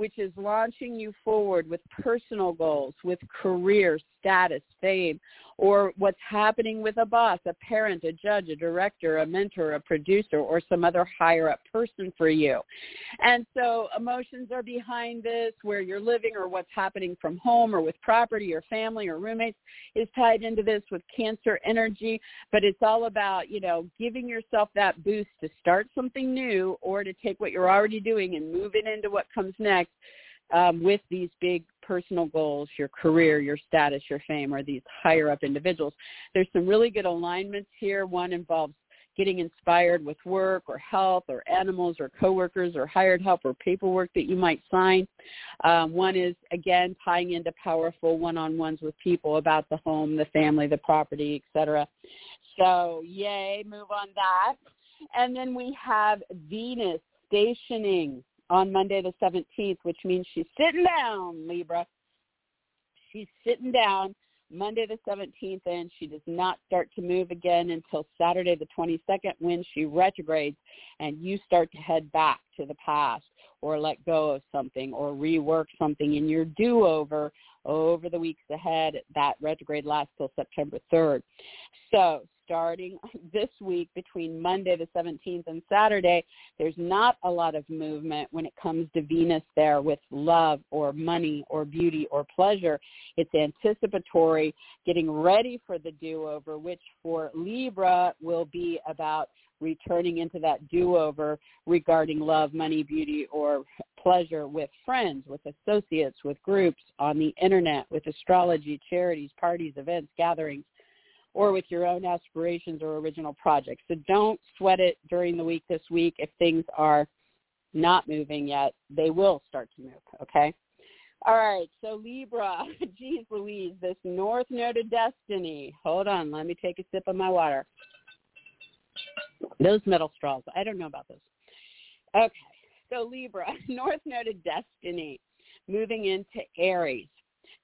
which is launching you forward with personal goals, with career, status, fame, or what's happening with a boss, a parent, a judge, a director, a mentor, a producer, or some other higher up person for you. And so emotions are behind this, where you're living or what's happening from home or with property or family or roommates is tied into this with cancer energy. But it's all about, you know, giving yourself that boost to start something new or to take what you're already doing and move it into what comes next um, with these big personal goals, your career, your status, your fame, or these higher up individuals. There's some really good alignments here. One involves getting inspired with work or health or animals or coworkers or hired help or paperwork that you might sign. Um, one is, again, tying into powerful one-on-ones with people about the home, the family, the property, etc. So yay, move on that. And then we have Venus stationing on Monday the 17th, which means she's sitting down, Libra. She's sitting down Monday the 17th, and she does not start to move again until Saturday the 22nd when she retrogrades and you start to head back to the past or let go of something or rework something in your do-over over the weeks ahead. That retrograde lasts till September 3rd. So starting this week between Monday the 17th and Saturday, there's not a lot of movement when it comes to Venus there with love or money or beauty or pleasure. It's anticipatory, getting ready for the do-over, which for Libra will be about returning into that do-over regarding love, money, beauty, or pleasure with friends, with associates, with groups, on the internet, with astrology, charities, parties, events, gatherings, or with your own aspirations or original projects. So don't sweat it during the week this week if things are not moving yet. They will start to move, okay? All right, so Libra, geez Louise, this North Node of Destiny. Hold on, let me take a sip of my water. Those metal straws, I don't know about those. Okay, so Libra, North Node of Destiny, moving into Aries.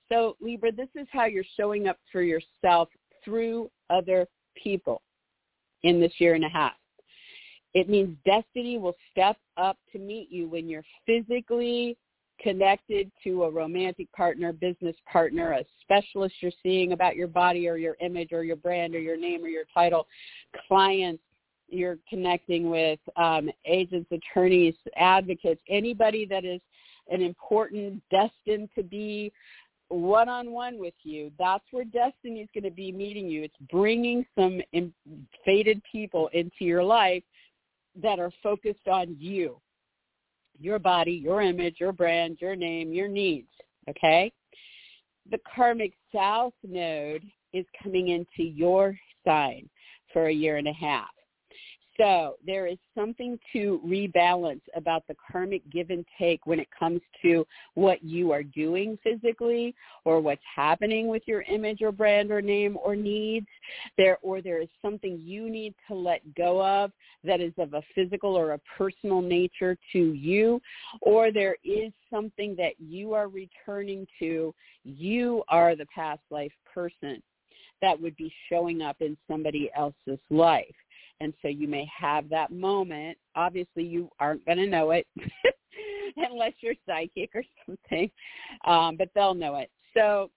So Libra, this is how you're showing up for yourself through other people in this year and a half. It means destiny will step up to meet you when you're physically connected to a romantic partner, business partner, a specialist you're seeing about your body or your image or your brand or your name or your title, clients you're connecting with, um, agents, attorneys, advocates, anybody that is an important, destined to be one-on-one with you. That's where destiny is going to be meeting you. It's bringing some fated people into your life that are focused on you your body, your image, your brand, your name, your needs. Okay? The karmic south node is coming into your sign for a year and a half. So there is something to rebalance about the karmic give and take when it comes to what you are doing physically or what's happening with your image or brand or name or needs. There or there is something you need to let go of that is of a physical or a personal nature to you or there is something that you are returning to. You are the past life person that would be showing up in somebody else's life. And so you may have that moment. Obviously, you aren't going to know it unless you're psychic or something, um, but they'll know it. So,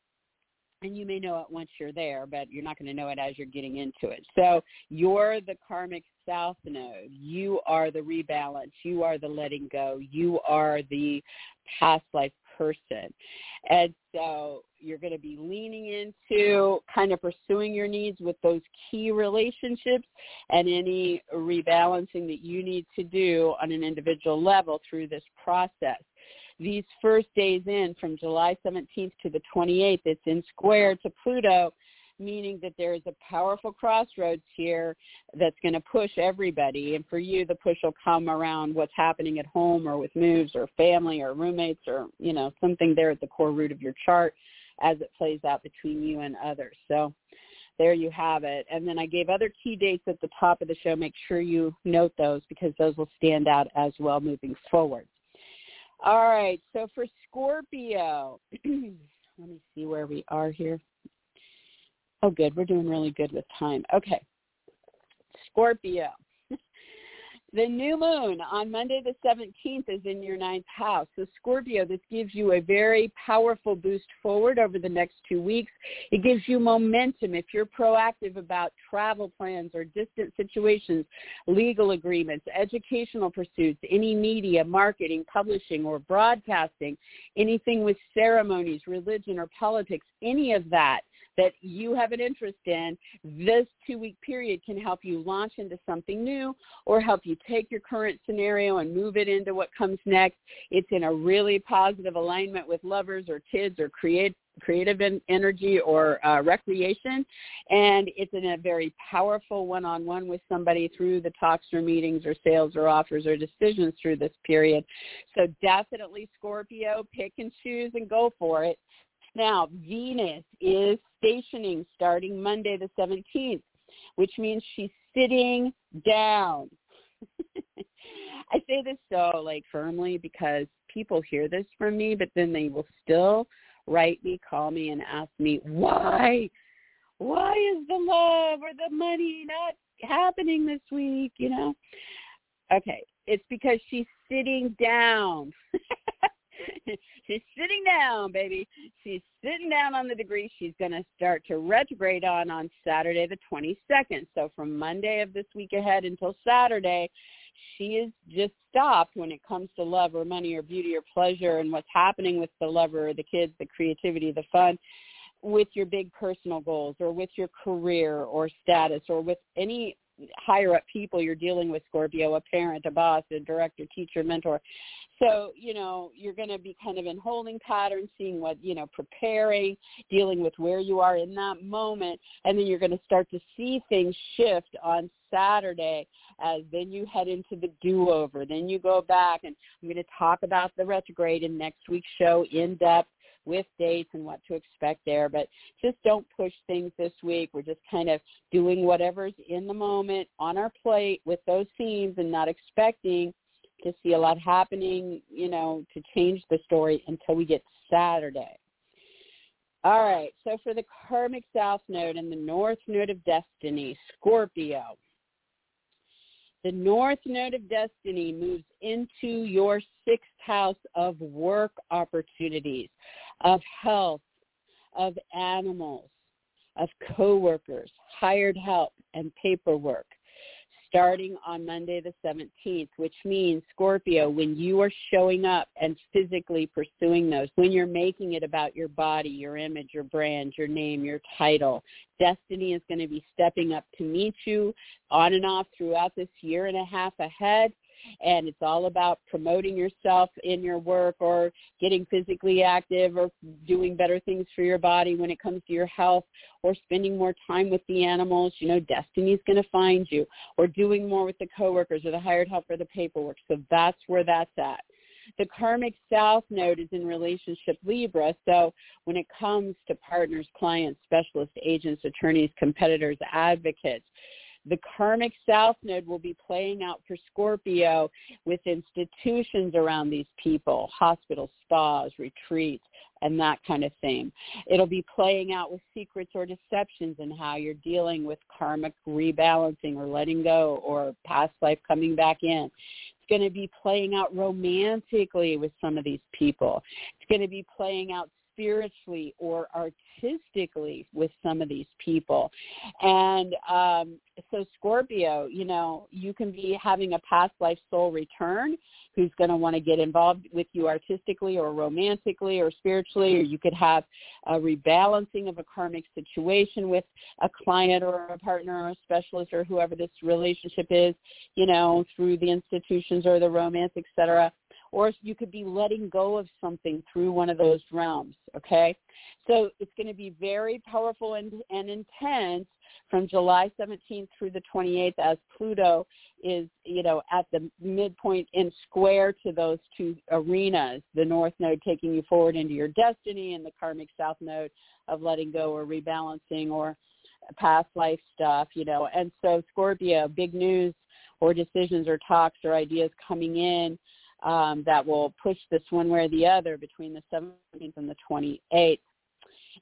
and you may know it once you're there, but you're not going to know it as you're getting into it. So you're the karmic south node. You are the rebalance. You are the letting go. You are the past life person. And so you're going to be leaning into kind of pursuing your needs with those key relationships and any rebalancing that you need to do on an individual level through this process. These first days in from July 17th to the 28th, it's in square to Pluto meaning that there is a powerful crossroads here that's going to push everybody. And for you, the push will come around what's happening at home or with moves or family or roommates or, you know, something there at the core root of your chart as it plays out between you and others. So there you have it. And then I gave other key dates at the top of the show. Make sure you note those because those will stand out as well moving forward. All right. So for Scorpio, let me see where we are here. Oh, good. We're doing really good with time. Okay. Scorpio. The new moon on Monday the 17th is in your ninth house. So Scorpio, this gives you a very powerful boost forward over the next two weeks. It gives you momentum if you're proactive about travel plans or distant situations, legal agreements, educational pursuits, any media, marketing, publishing, or broadcasting, anything with ceremonies, religion, or politics, any of that that you have an interest in, this two-week period can help you launch into something new or help you take your current scenario and move it into what comes next. It's in a really positive alignment with lovers or kids or create, creative energy or uh, recreation. And it's in a very powerful one-on-one with somebody through the talks or meetings or sales or offers or decisions through this period. So definitely Scorpio, pick and choose and go for it. Now, Venus is stationing starting Monday the 17th, which means she's sitting down. I say this so like firmly because people hear this from me, but then they will still write me, call me, and ask me why, why is the love or the money not happening this week? You know, okay, it's because she's sitting down. She's sitting down, baby. She's sitting down on the degree she's going to start to retrograde on on Saturday the 22nd. So from Monday of this week ahead until Saturday, she is just stopped when it comes to love or money or beauty or pleasure and what's happening with the lover or the kids, the creativity, the fun with your big personal goals or with your career or status or with any higher up people you're dealing with Scorpio, a parent, a boss, a director, teacher, mentor. So, you know, you're going to be kind of in holding patterns, seeing what, you know, preparing, dealing with where you are in that moment, and then you're going to start to see things shift on Saturday as then you head into the do-over. Then you go back, and I'm going to talk about the retrograde in next week's show in depth with dates and what to expect there. But just don't push things this week. We're just kind of doing whatever's in the moment on our plate with those themes and not expecting to see a lot happening, you know, to change the story until we get Saturday. All right, so for the karmic south node and the north node of destiny, Scorpio. The north node of destiny moves into your sixth house of work opportunities, of health, of animals, of coworkers, hired help, and paperwork starting on Monday the 17th, which means Scorpio, when you are showing up and physically pursuing those, when you're making it about your body, your image, your brand, your name, your title, destiny is going to be stepping up to meet you on and off throughout this year and a half ahead and it's all about promoting yourself in your work or getting physically active or doing better things for your body when it comes to your health or spending more time with the animals, you know, destiny's going to find you or doing more with the coworkers or the hired help or the paperwork. So that's where that's at. The karmic south node is in relationship Libra. So when it comes to partners, clients, specialists, agents, attorneys, competitors, advocates, the karmic south node will be playing out for Scorpio with institutions around these people, hospitals, spas, retreats, and that kind of thing. It'll be playing out with secrets or deceptions and how you're dealing with karmic rebalancing or letting go or past life coming back in. It's going to be playing out romantically with some of these people. It's going to be playing out spiritually or artistically with some of these people. And um, so Scorpio, you know, you can be having a past life soul return who's going to want to get involved with you artistically or romantically or spiritually, or you could have a rebalancing of a karmic situation with a client or a partner or a specialist or whoever this relationship is, you know, through the institutions or the romance, etc or you could be letting go of something through one of those realms, okay? So it's going to be very powerful and, and intense from July 17th through the 28th as Pluto is, you know, at the midpoint in square to those two arenas, the north node taking you forward into your destiny and the karmic south node of letting go or rebalancing or past life stuff, you know. And so Scorpio, big news or decisions or talks or ideas coming in um, that will push this one way or the other between the 17th and the 28th.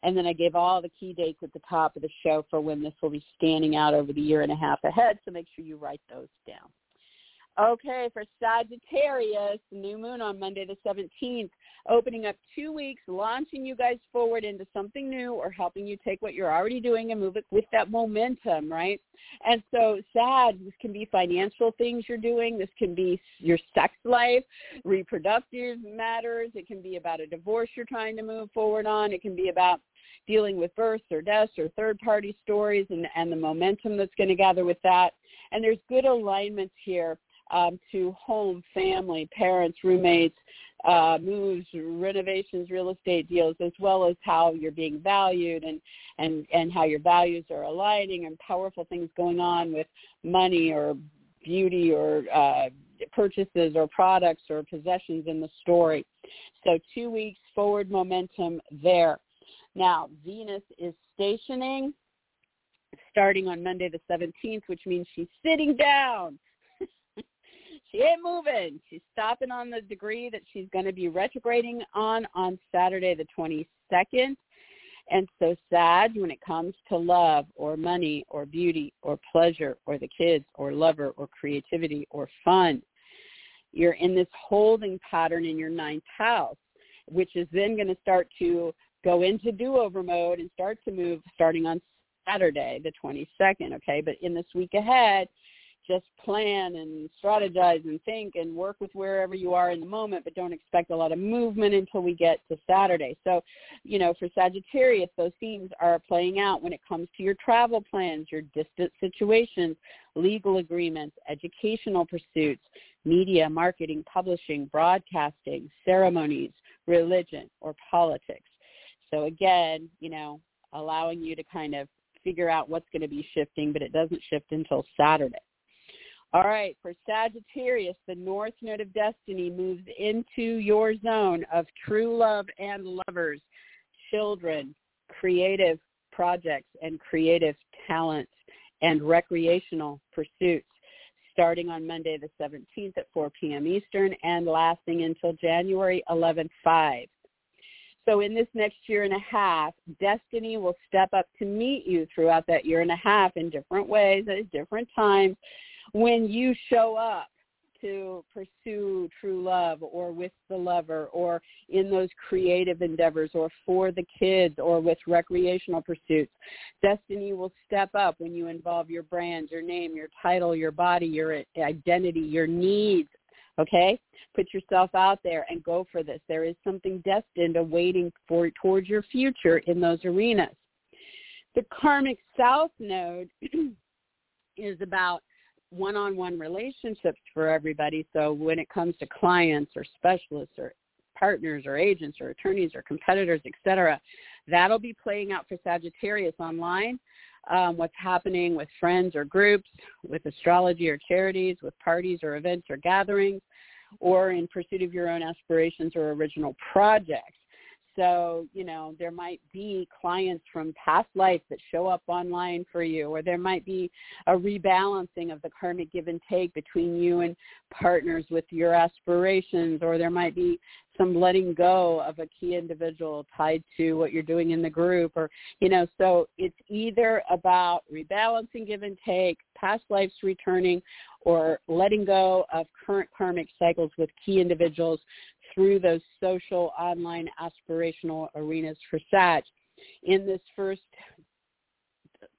And then I gave all the key dates at the top of the show for when this will be standing out over the year and a half ahead. So make sure you write those down. Okay, for Sagittarius, new moon on Monday the 17th, opening up two weeks, launching you guys forward into something new or helping you take what you're already doing and move it with that momentum, right? And so Sag, this can be financial things you're doing. This can be your sex life, reproductive matters. It can be about a divorce you're trying to move forward on. It can be about dealing with births or deaths or third-party stories and, and the momentum that's going to gather with that. And there's good alignments here um, to home, family, parents, roommates, uh, moves, renovations, real estate deals, as well as how you're being valued and, and, and how your values are aligning and powerful things going on with money or beauty or uh, purchases or products or possessions in the story. So two weeks forward momentum there. Now, Venus is stationing starting on Monday the 17th, which means she's sitting down she ain't moving. She's stopping on the degree that she's going to be retrograding on on Saturday the 22nd. And so Sag when it comes to love or money or beauty or pleasure or the kids or lover or creativity or fun. You're in this holding pattern in your ninth house, which is then going to start to go into do-over mode and start to move starting on Saturday, the 22nd, okay? But in this week ahead, just plan and strategize and think and work with wherever you are in the moment, but don't expect a lot of movement until we get to Saturday. So, you know, for Sagittarius, those themes are playing out when it comes to your travel plans, your distant situations, legal agreements, educational pursuits, media, marketing, publishing, broadcasting, ceremonies, religion, or politics. So again, you know, allowing you to kind of figure out what's going to be shifting, but it doesn't shift until Saturday. All right, for Sagittarius, the North Node of Destiny moves into your zone of true love and lovers, children, creative projects, and creative talents and recreational pursuits starting on Monday the 17th at 4 p.m. Eastern and lasting until January 11th, 5. So in this next year and a half, destiny will step up to meet you throughout that year and a half in different ways at different times when you show up to pursue true love or with the lover or in those creative endeavors or for the kids or with recreational pursuits. Destiny will step up when you involve your brand, your name, your title, your body, your identity, your needs. Okay? Put yourself out there and go for this. There is something destined awaiting for towards your future in those arenas. The karmic south node is about one-on-one relationships for everybody. So when it comes to clients or specialists or partners or agents or attorneys or competitors, etc., that'll be playing out for Sagittarius online. Um, what's happening with friends or groups, with astrology or charities, with parties or events or gatherings, or in pursuit of your own aspirations or original projects. So, you know, there might be clients from past life that show up online for you, or there might be a rebalancing of the karmic give and take between you and partners with your aspirations, or there might be some letting go of a key individual tied to what you're doing in the group or you know so it's either about rebalancing give and take past lives returning or letting go of current karmic cycles with key individuals through those social online aspirational arenas for SAG. In this first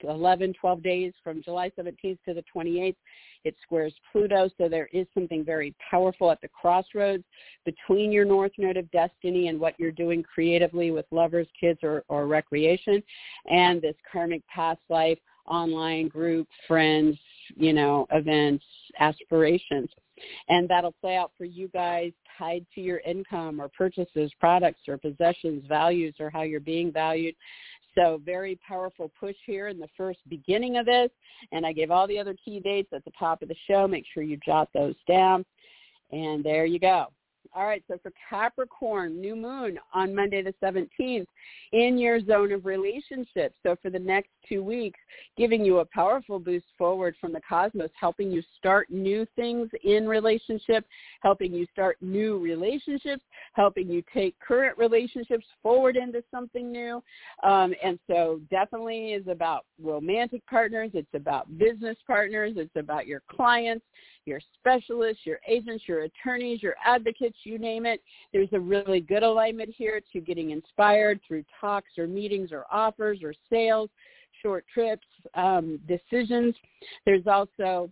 11, 12 days from July 17th to the 28th, it squares Pluto, so there is something very powerful at the crossroads between your North Node of Destiny and what you're doing creatively with lovers, kids, or, or recreation, and this karmic past life, online group, friends, you know, events, aspirations. And that'll play out for you guys tied to your income or purchases, products or possessions, values or how you're being valued. So very powerful push here in the first beginning of this. And I gave all the other key dates at the top of the show. Make sure you jot those down. And there you go. All right, so for Capricorn, new moon on Monday the 17th in your zone of relationships. So for the next two weeks, giving you a powerful boost forward from the cosmos, helping you start new things in relationship, helping you start new relationships, helping you take current relationships forward into something new. Um, and so definitely is about romantic partners. It's about business partners. It's about your clients your specialists, your agents, your attorneys, your advocates, you name it. There's a really good alignment here to getting inspired through talks or meetings or offers or sales, short trips, um, decisions. There's also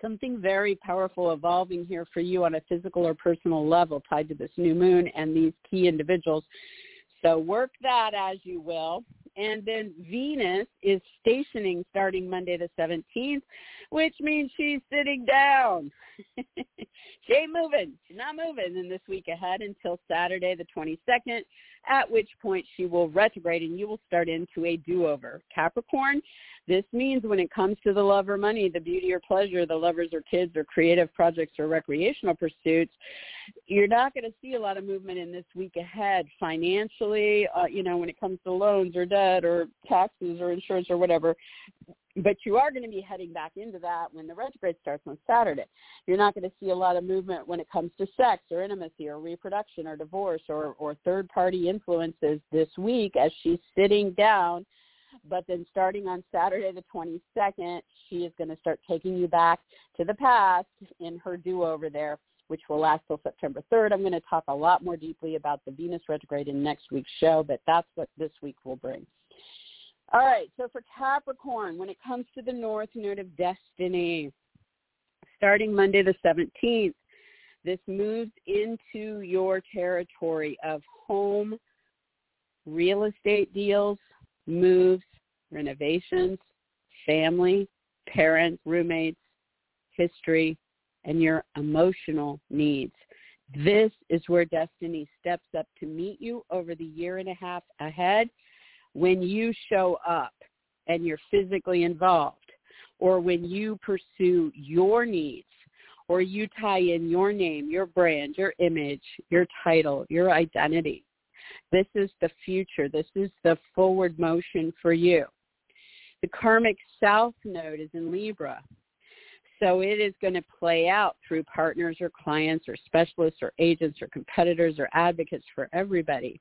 something very powerful evolving here for you on a physical or personal level tied to this new moon and these key individuals. So work that as you will. And then Venus is stationing starting Monday the 17th, which means she's sitting down. she ain't moving. She's not moving in this week ahead until Saturday the 22nd, at which point she will retrograde and you will start into a do-over. Capricorn, this means when it comes to the love or money, the beauty or pleasure, the lovers or kids or creative projects or recreational pursuits, you're not going to see a lot of movement in this week ahead financially, uh, you know, when it comes to loans or debt or taxes or insurance or whatever. But you are going to be heading back into that when the retrograde starts on Saturday. You're not going to see a lot of movement when it comes to sex or intimacy or reproduction or divorce or, or third-party influences this week as she's sitting down but then starting on Saturday the 22nd, she is going to start taking you back to the past in her do-over there, which will last till September 3rd. I'm going to talk a lot more deeply about the Venus retrograde in next week's show, but that's what this week will bring. All right, so for Capricorn, when it comes to the North Node of Destiny, starting Monday the 17th, this moves into your territory of home real estate deals, moves, renovations, family, parents, roommates, history, and your emotional needs. This is where destiny steps up to meet you over the year and a half ahead when you show up and you're physically involved or when you pursue your needs or you tie in your name, your brand, your image, your title, your identity. This is the future. This is the forward motion for you. The karmic south node is in Libra. So it is going to play out through partners or clients or specialists or agents or competitors or advocates for everybody.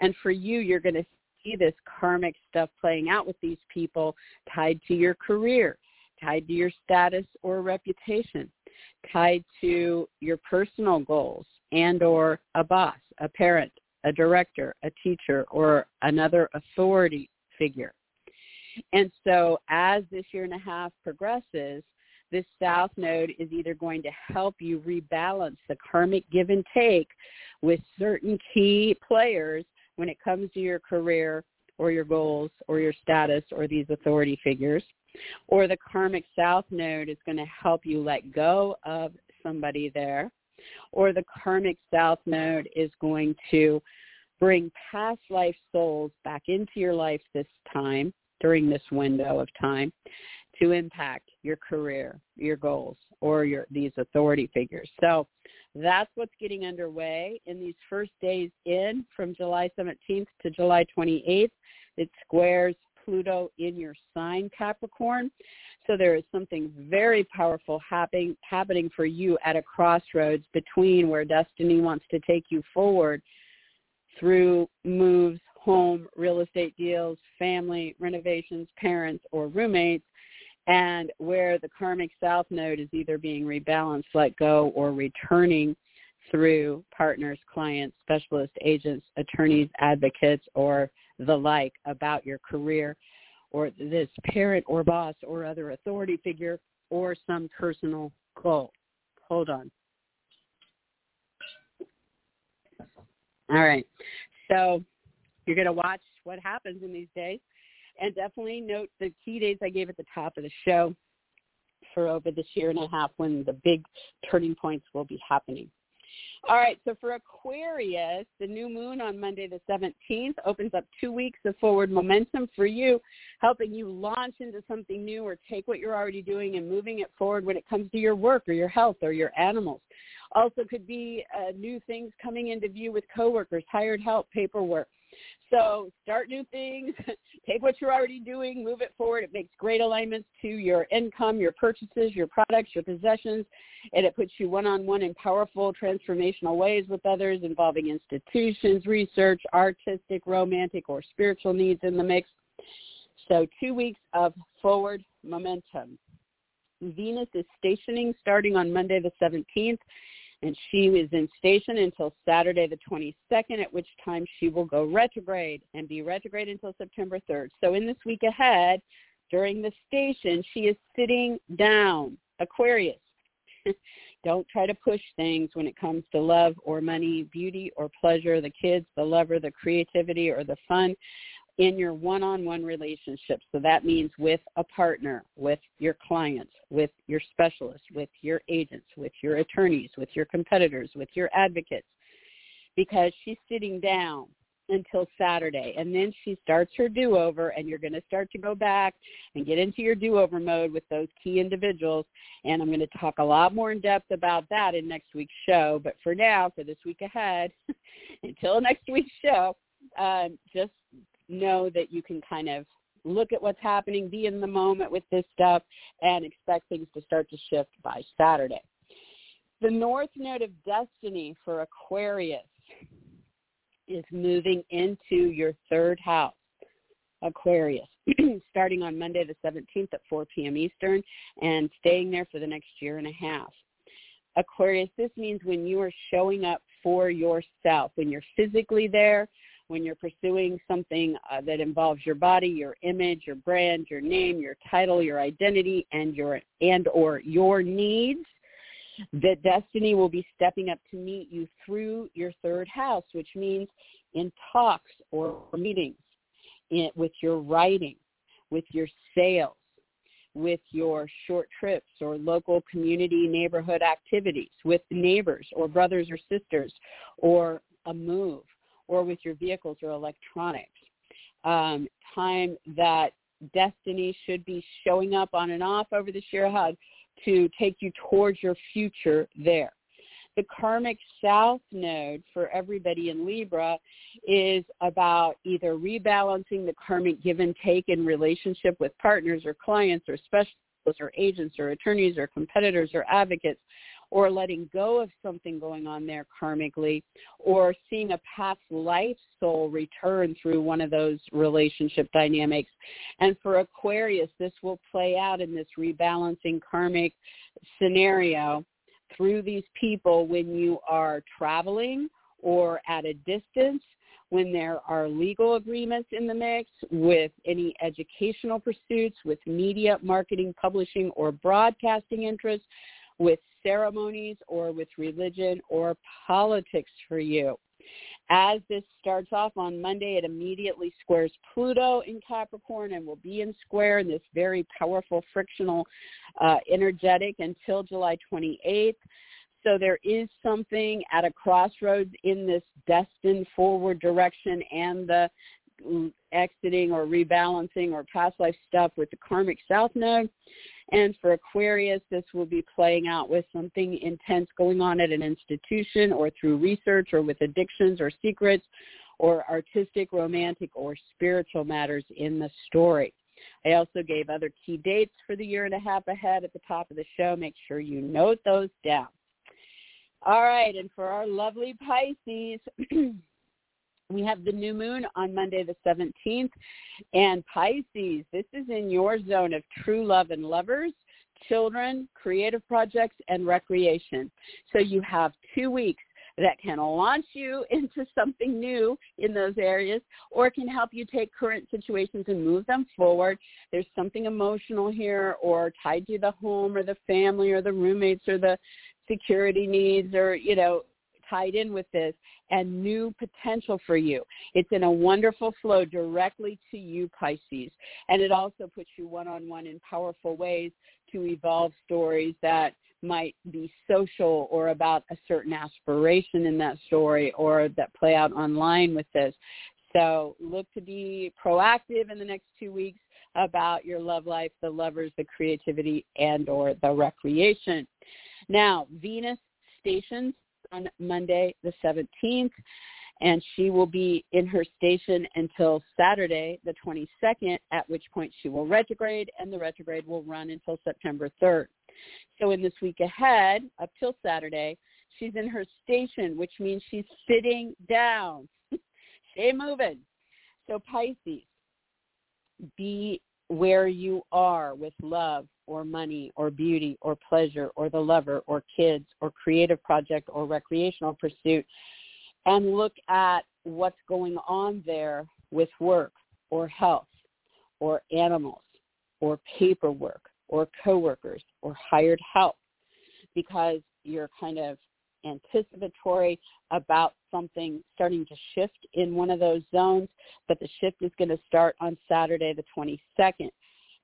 And for you, you're going to see this karmic stuff playing out with these people tied to your career, tied to your status or reputation, tied to your personal goals and or a boss, a parent, a director, a teacher, or another authority figure. And so as this year and a half progresses, this south node is either going to help you rebalance the karmic give and take with certain key players when it comes to your career or your goals or your status or these authority figures. Or the karmic south node is going to help you let go of somebody there. Or the karmic south node is going to bring past life souls back into your life this time during this window of time to impact your career, your goals, or your these authority figures. So that's what's getting underway in these first days in from July 17th to July 28th. It squares Pluto in your sign Capricorn. So there is something very powerful happening happening for you at a crossroads between where destiny wants to take you forward through moves, home, real estate deals, family, renovations, parents, or roommates, and where the karmic south node is either being rebalanced, let go, or returning through partners, clients, specialist agents, attorneys, advocates, or the like about your career or this parent or boss or other authority figure or some personal goal. Hold on. All right. So you're going to watch what happens in these days. And definitely note the key dates I gave at the top of the show for over this year and a half when the big turning points will be happening. All right, so for Aquarius, the new moon on Monday the 17th opens up two weeks of forward momentum for you, helping you launch into something new or take what you're already doing and moving it forward when it comes to your work or your health or your animals. Also could be uh, new things coming into view with coworkers, hired help, paperwork. So start new things, take what you're already doing, move it forward. It makes great alignments to your income, your purchases, your products, your possessions, and it puts you one-on-one in powerful transformational ways with others involving institutions, research, artistic, romantic, or spiritual needs in the mix. So two weeks of forward momentum. Venus is stationing starting on Monday the 17th and she is in station until Saturday the 22nd, at which time she will go retrograde and be retrograde until September 3rd. So in this week ahead, during the station, she is sitting down. Aquarius. Don't try to push things when it comes to love or money, beauty or pleasure, the kids, the lover, the creativity or the fun in your one-on-one relationship. So that means with a partner, with your clients, with your specialists, with your agents, with your attorneys, with your competitors, with your advocates, because she's sitting down until Saturday. And then she starts her do-over and you're going to start to go back and get into your do-over mode with those key individuals. And I'm going to talk a lot more in depth about that in next week's show. But for now, for this week ahead, until next week's show, um, just know that you can kind of look at what's happening, be in the moment with this stuff, and expect things to start to shift by Saturday. The north node of destiny for Aquarius is moving into your third house, Aquarius, starting on Monday the 17th at 4 p.m. Eastern and staying there for the next year and a half. Aquarius, this means when you are showing up for yourself, when you're physically there, when you're pursuing something uh, that involves your body, your image, your brand, your name, your title, your identity, and your and or your needs, that destiny will be stepping up to meet you through your third house, which means in talks or meetings, in, with your writing, with your sales, with your short trips or local community neighborhood activities, with neighbors or brothers or sisters, or a move, or with your vehicles or electronics. Um, time that destiny should be showing up on and off over the Shirahad to take you towards your future there. The karmic south node for everybody in Libra is about either rebalancing the karmic give and take in relationship with partners or clients or specialists or agents or attorneys or competitors or advocates or letting go of something going on there karmically, or seeing a past life soul return through one of those relationship dynamics. And for Aquarius, this will play out in this rebalancing karmic scenario through these people when you are traveling or at a distance, when there are legal agreements in the mix, with any educational pursuits, with media, marketing, publishing, or broadcasting interests, with ceremonies or with religion or politics for you. As this starts off on Monday, it immediately squares Pluto in Capricorn and will be in square in this very powerful frictional uh, energetic until July 28th. So there is something at a crossroads in this destined forward direction and the exiting or rebalancing or past life stuff with the karmic south node. And for Aquarius, this will be playing out with something intense going on at an institution or through research or with addictions or secrets or artistic, romantic, or spiritual matters in the story. I also gave other key dates for the year and a half ahead at the top of the show. Make sure you note those down. All right, and for our lovely Pisces, We have the new moon on Monday the 17th. And Pisces, this is in your zone of true love and lovers, children, creative projects, and recreation. So you have two weeks that can launch you into something new in those areas or can help you take current situations and move them forward. There's something emotional here or tied to the home or the family or the roommates or the security needs or, you know, tied in with this and new potential for you. It's in a wonderful flow directly to you, Pisces. And it also puts you one-on-one in powerful ways to evolve stories that might be social or about a certain aspiration in that story or that play out online with this. So look to be proactive in the next two weeks about your love life, the lovers, the creativity, and or the recreation. Now, Venus stations on Monday the 17th, and she will be in her station until Saturday the 22nd, at which point she will retrograde, and the retrograde will run until September 3rd. So in this week ahead, up till Saturday, she's in her station, which means she's sitting down. Stay moving. So Pisces, be where you are with love or money or beauty or pleasure or the lover or kids or creative project or recreational pursuit and look at what's going on there with work or health or animals or paperwork or coworkers or hired help because you're kind of anticipatory about something starting to shift in one of those zones, but the shift is going to start on Saturday the 22nd.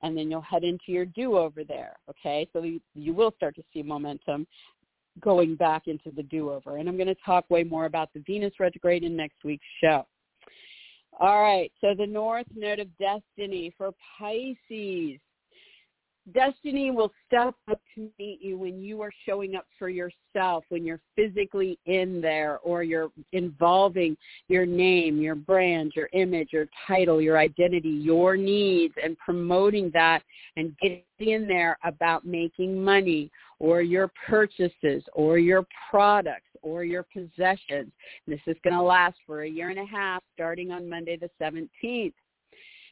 And then you'll head into your do-over there, okay? So you, will start to see momentum going back into the do-over. And I'm going to talk way more about the Venus retrograde in next week's show. All right, so the North Node of Destiny for Pisces. Destiny will step up to meet you when you are showing up for yourself, when you're physically in there or you're involving your name, your brand, your image, your title, your identity, your needs and promoting that and getting in there about making money or your purchases or your products or your possessions. This is going to last for a year and a half starting on Monday the 17th.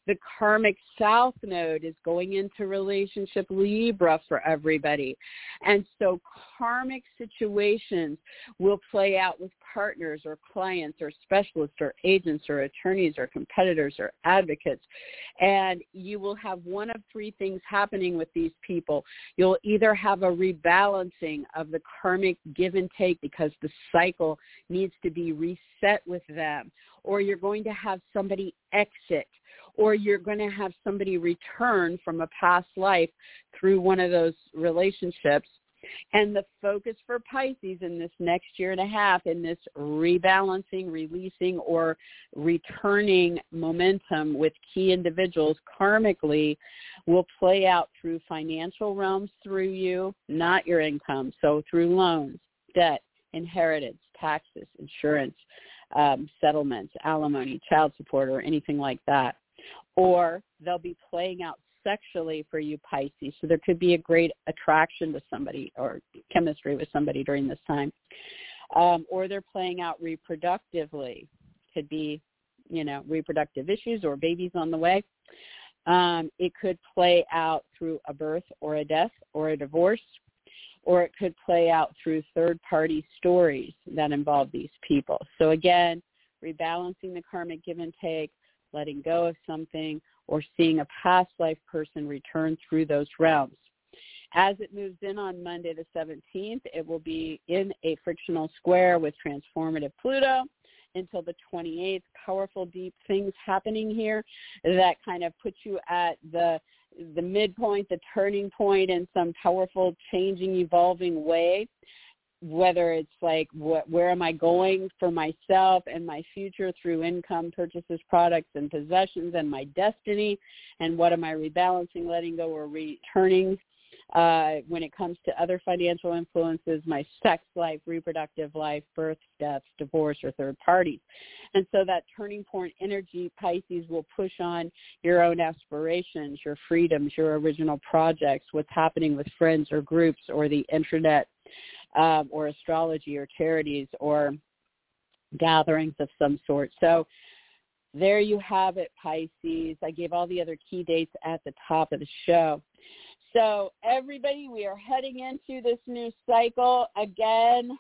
The karmic south node is going into relationship Libra for everybody. And so karmic situations will play out with partners or clients or specialists or agents or attorneys or competitors or advocates. And you will have one of three things happening with these people. You'll either have a rebalancing of the karmic give and take because the cycle needs to be reset with them, or you're going to have somebody exit or you're going to have somebody return from a past life through one of those relationships. And the focus for Pisces in this next year and a half in this rebalancing, releasing, or returning momentum with key individuals karmically will play out through financial realms through you, not your income. So through loans, debt, inheritance, taxes, insurance, um, settlements, alimony, child support, or anything like that or they'll be playing out sexually for you Pisces. So there could be a great attraction to somebody or chemistry with somebody during this time. Um, or they're playing out reproductively. Could be, you know, reproductive issues or babies on the way. Um, it could play out through a birth or a death or a divorce, or it could play out through third-party stories that involve these people. So again, rebalancing the karmic give and take, letting go of something, or seeing a past life person return through those realms. As it moves in on Monday the 17th, it will be in a frictional square with transformative Pluto until the 28th. Powerful, deep things happening here that kind of put you at the the midpoint, the turning point in some powerful, changing, evolving way whether it's like what, where am I going for myself and my future through income, purchases, products, and possessions, and my destiny, and what am I rebalancing, letting go, or returning uh, when it comes to other financial influences, my sex life, reproductive life, birth, deaths, divorce, or third parties. And so that turning point energy, Pisces, will push on your own aspirations, your freedoms, your original projects, what's happening with friends or groups or the internet um, or astrology or charities or gatherings of some sort. So there you have it, Pisces. I gave all the other key dates at the top of the show. So everybody, we are heading into this new cycle again.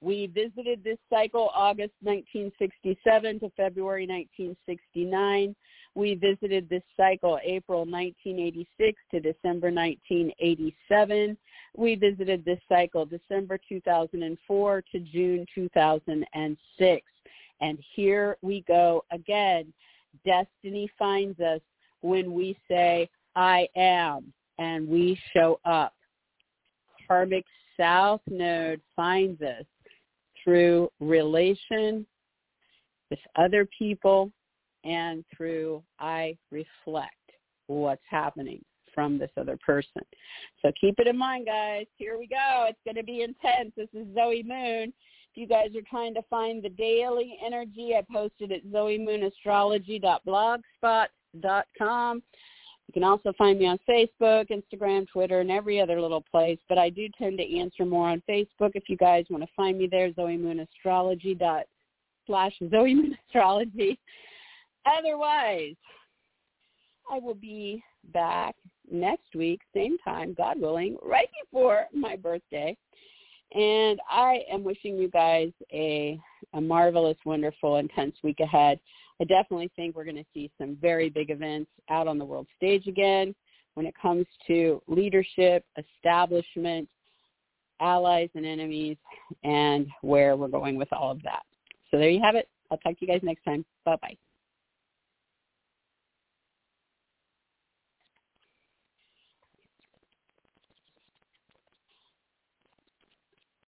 We visited this cycle August 1967 to February 1969. We visited this cycle April 1986 to December 1987. We visited this cycle December 2004 to June 2006. And here we go again. Destiny finds us when we say, I am, and we show up. Karmic South Node finds us through relation with other people and through I reflect what's happening from this other person. So keep it in mind, guys. Here we go. It's going to be intense. This is Zoe Moon. If you guys are trying to find the daily energy, I posted at zoemoonastrology.blogspot.com. You can also find me on Facebook, Instagram, Twitter, and every other little place. But I do tend to answer more on Facebook. If you guys want to find me there, Zoe Moon Astrology dot slash Zoe Moon Astrology. Otherwise, I will be back next week, same time, God willing, right before my birthday. And I am wishing you guys a, a marvelous, wonderful, intense week ahead. I definitely think we're going to see some very big events out on the world stage again when it comes to leadership, establishment, allies and enemies, and where we're going with all of that. So there you have it. I'll talk to you guys next time. Bye-bye.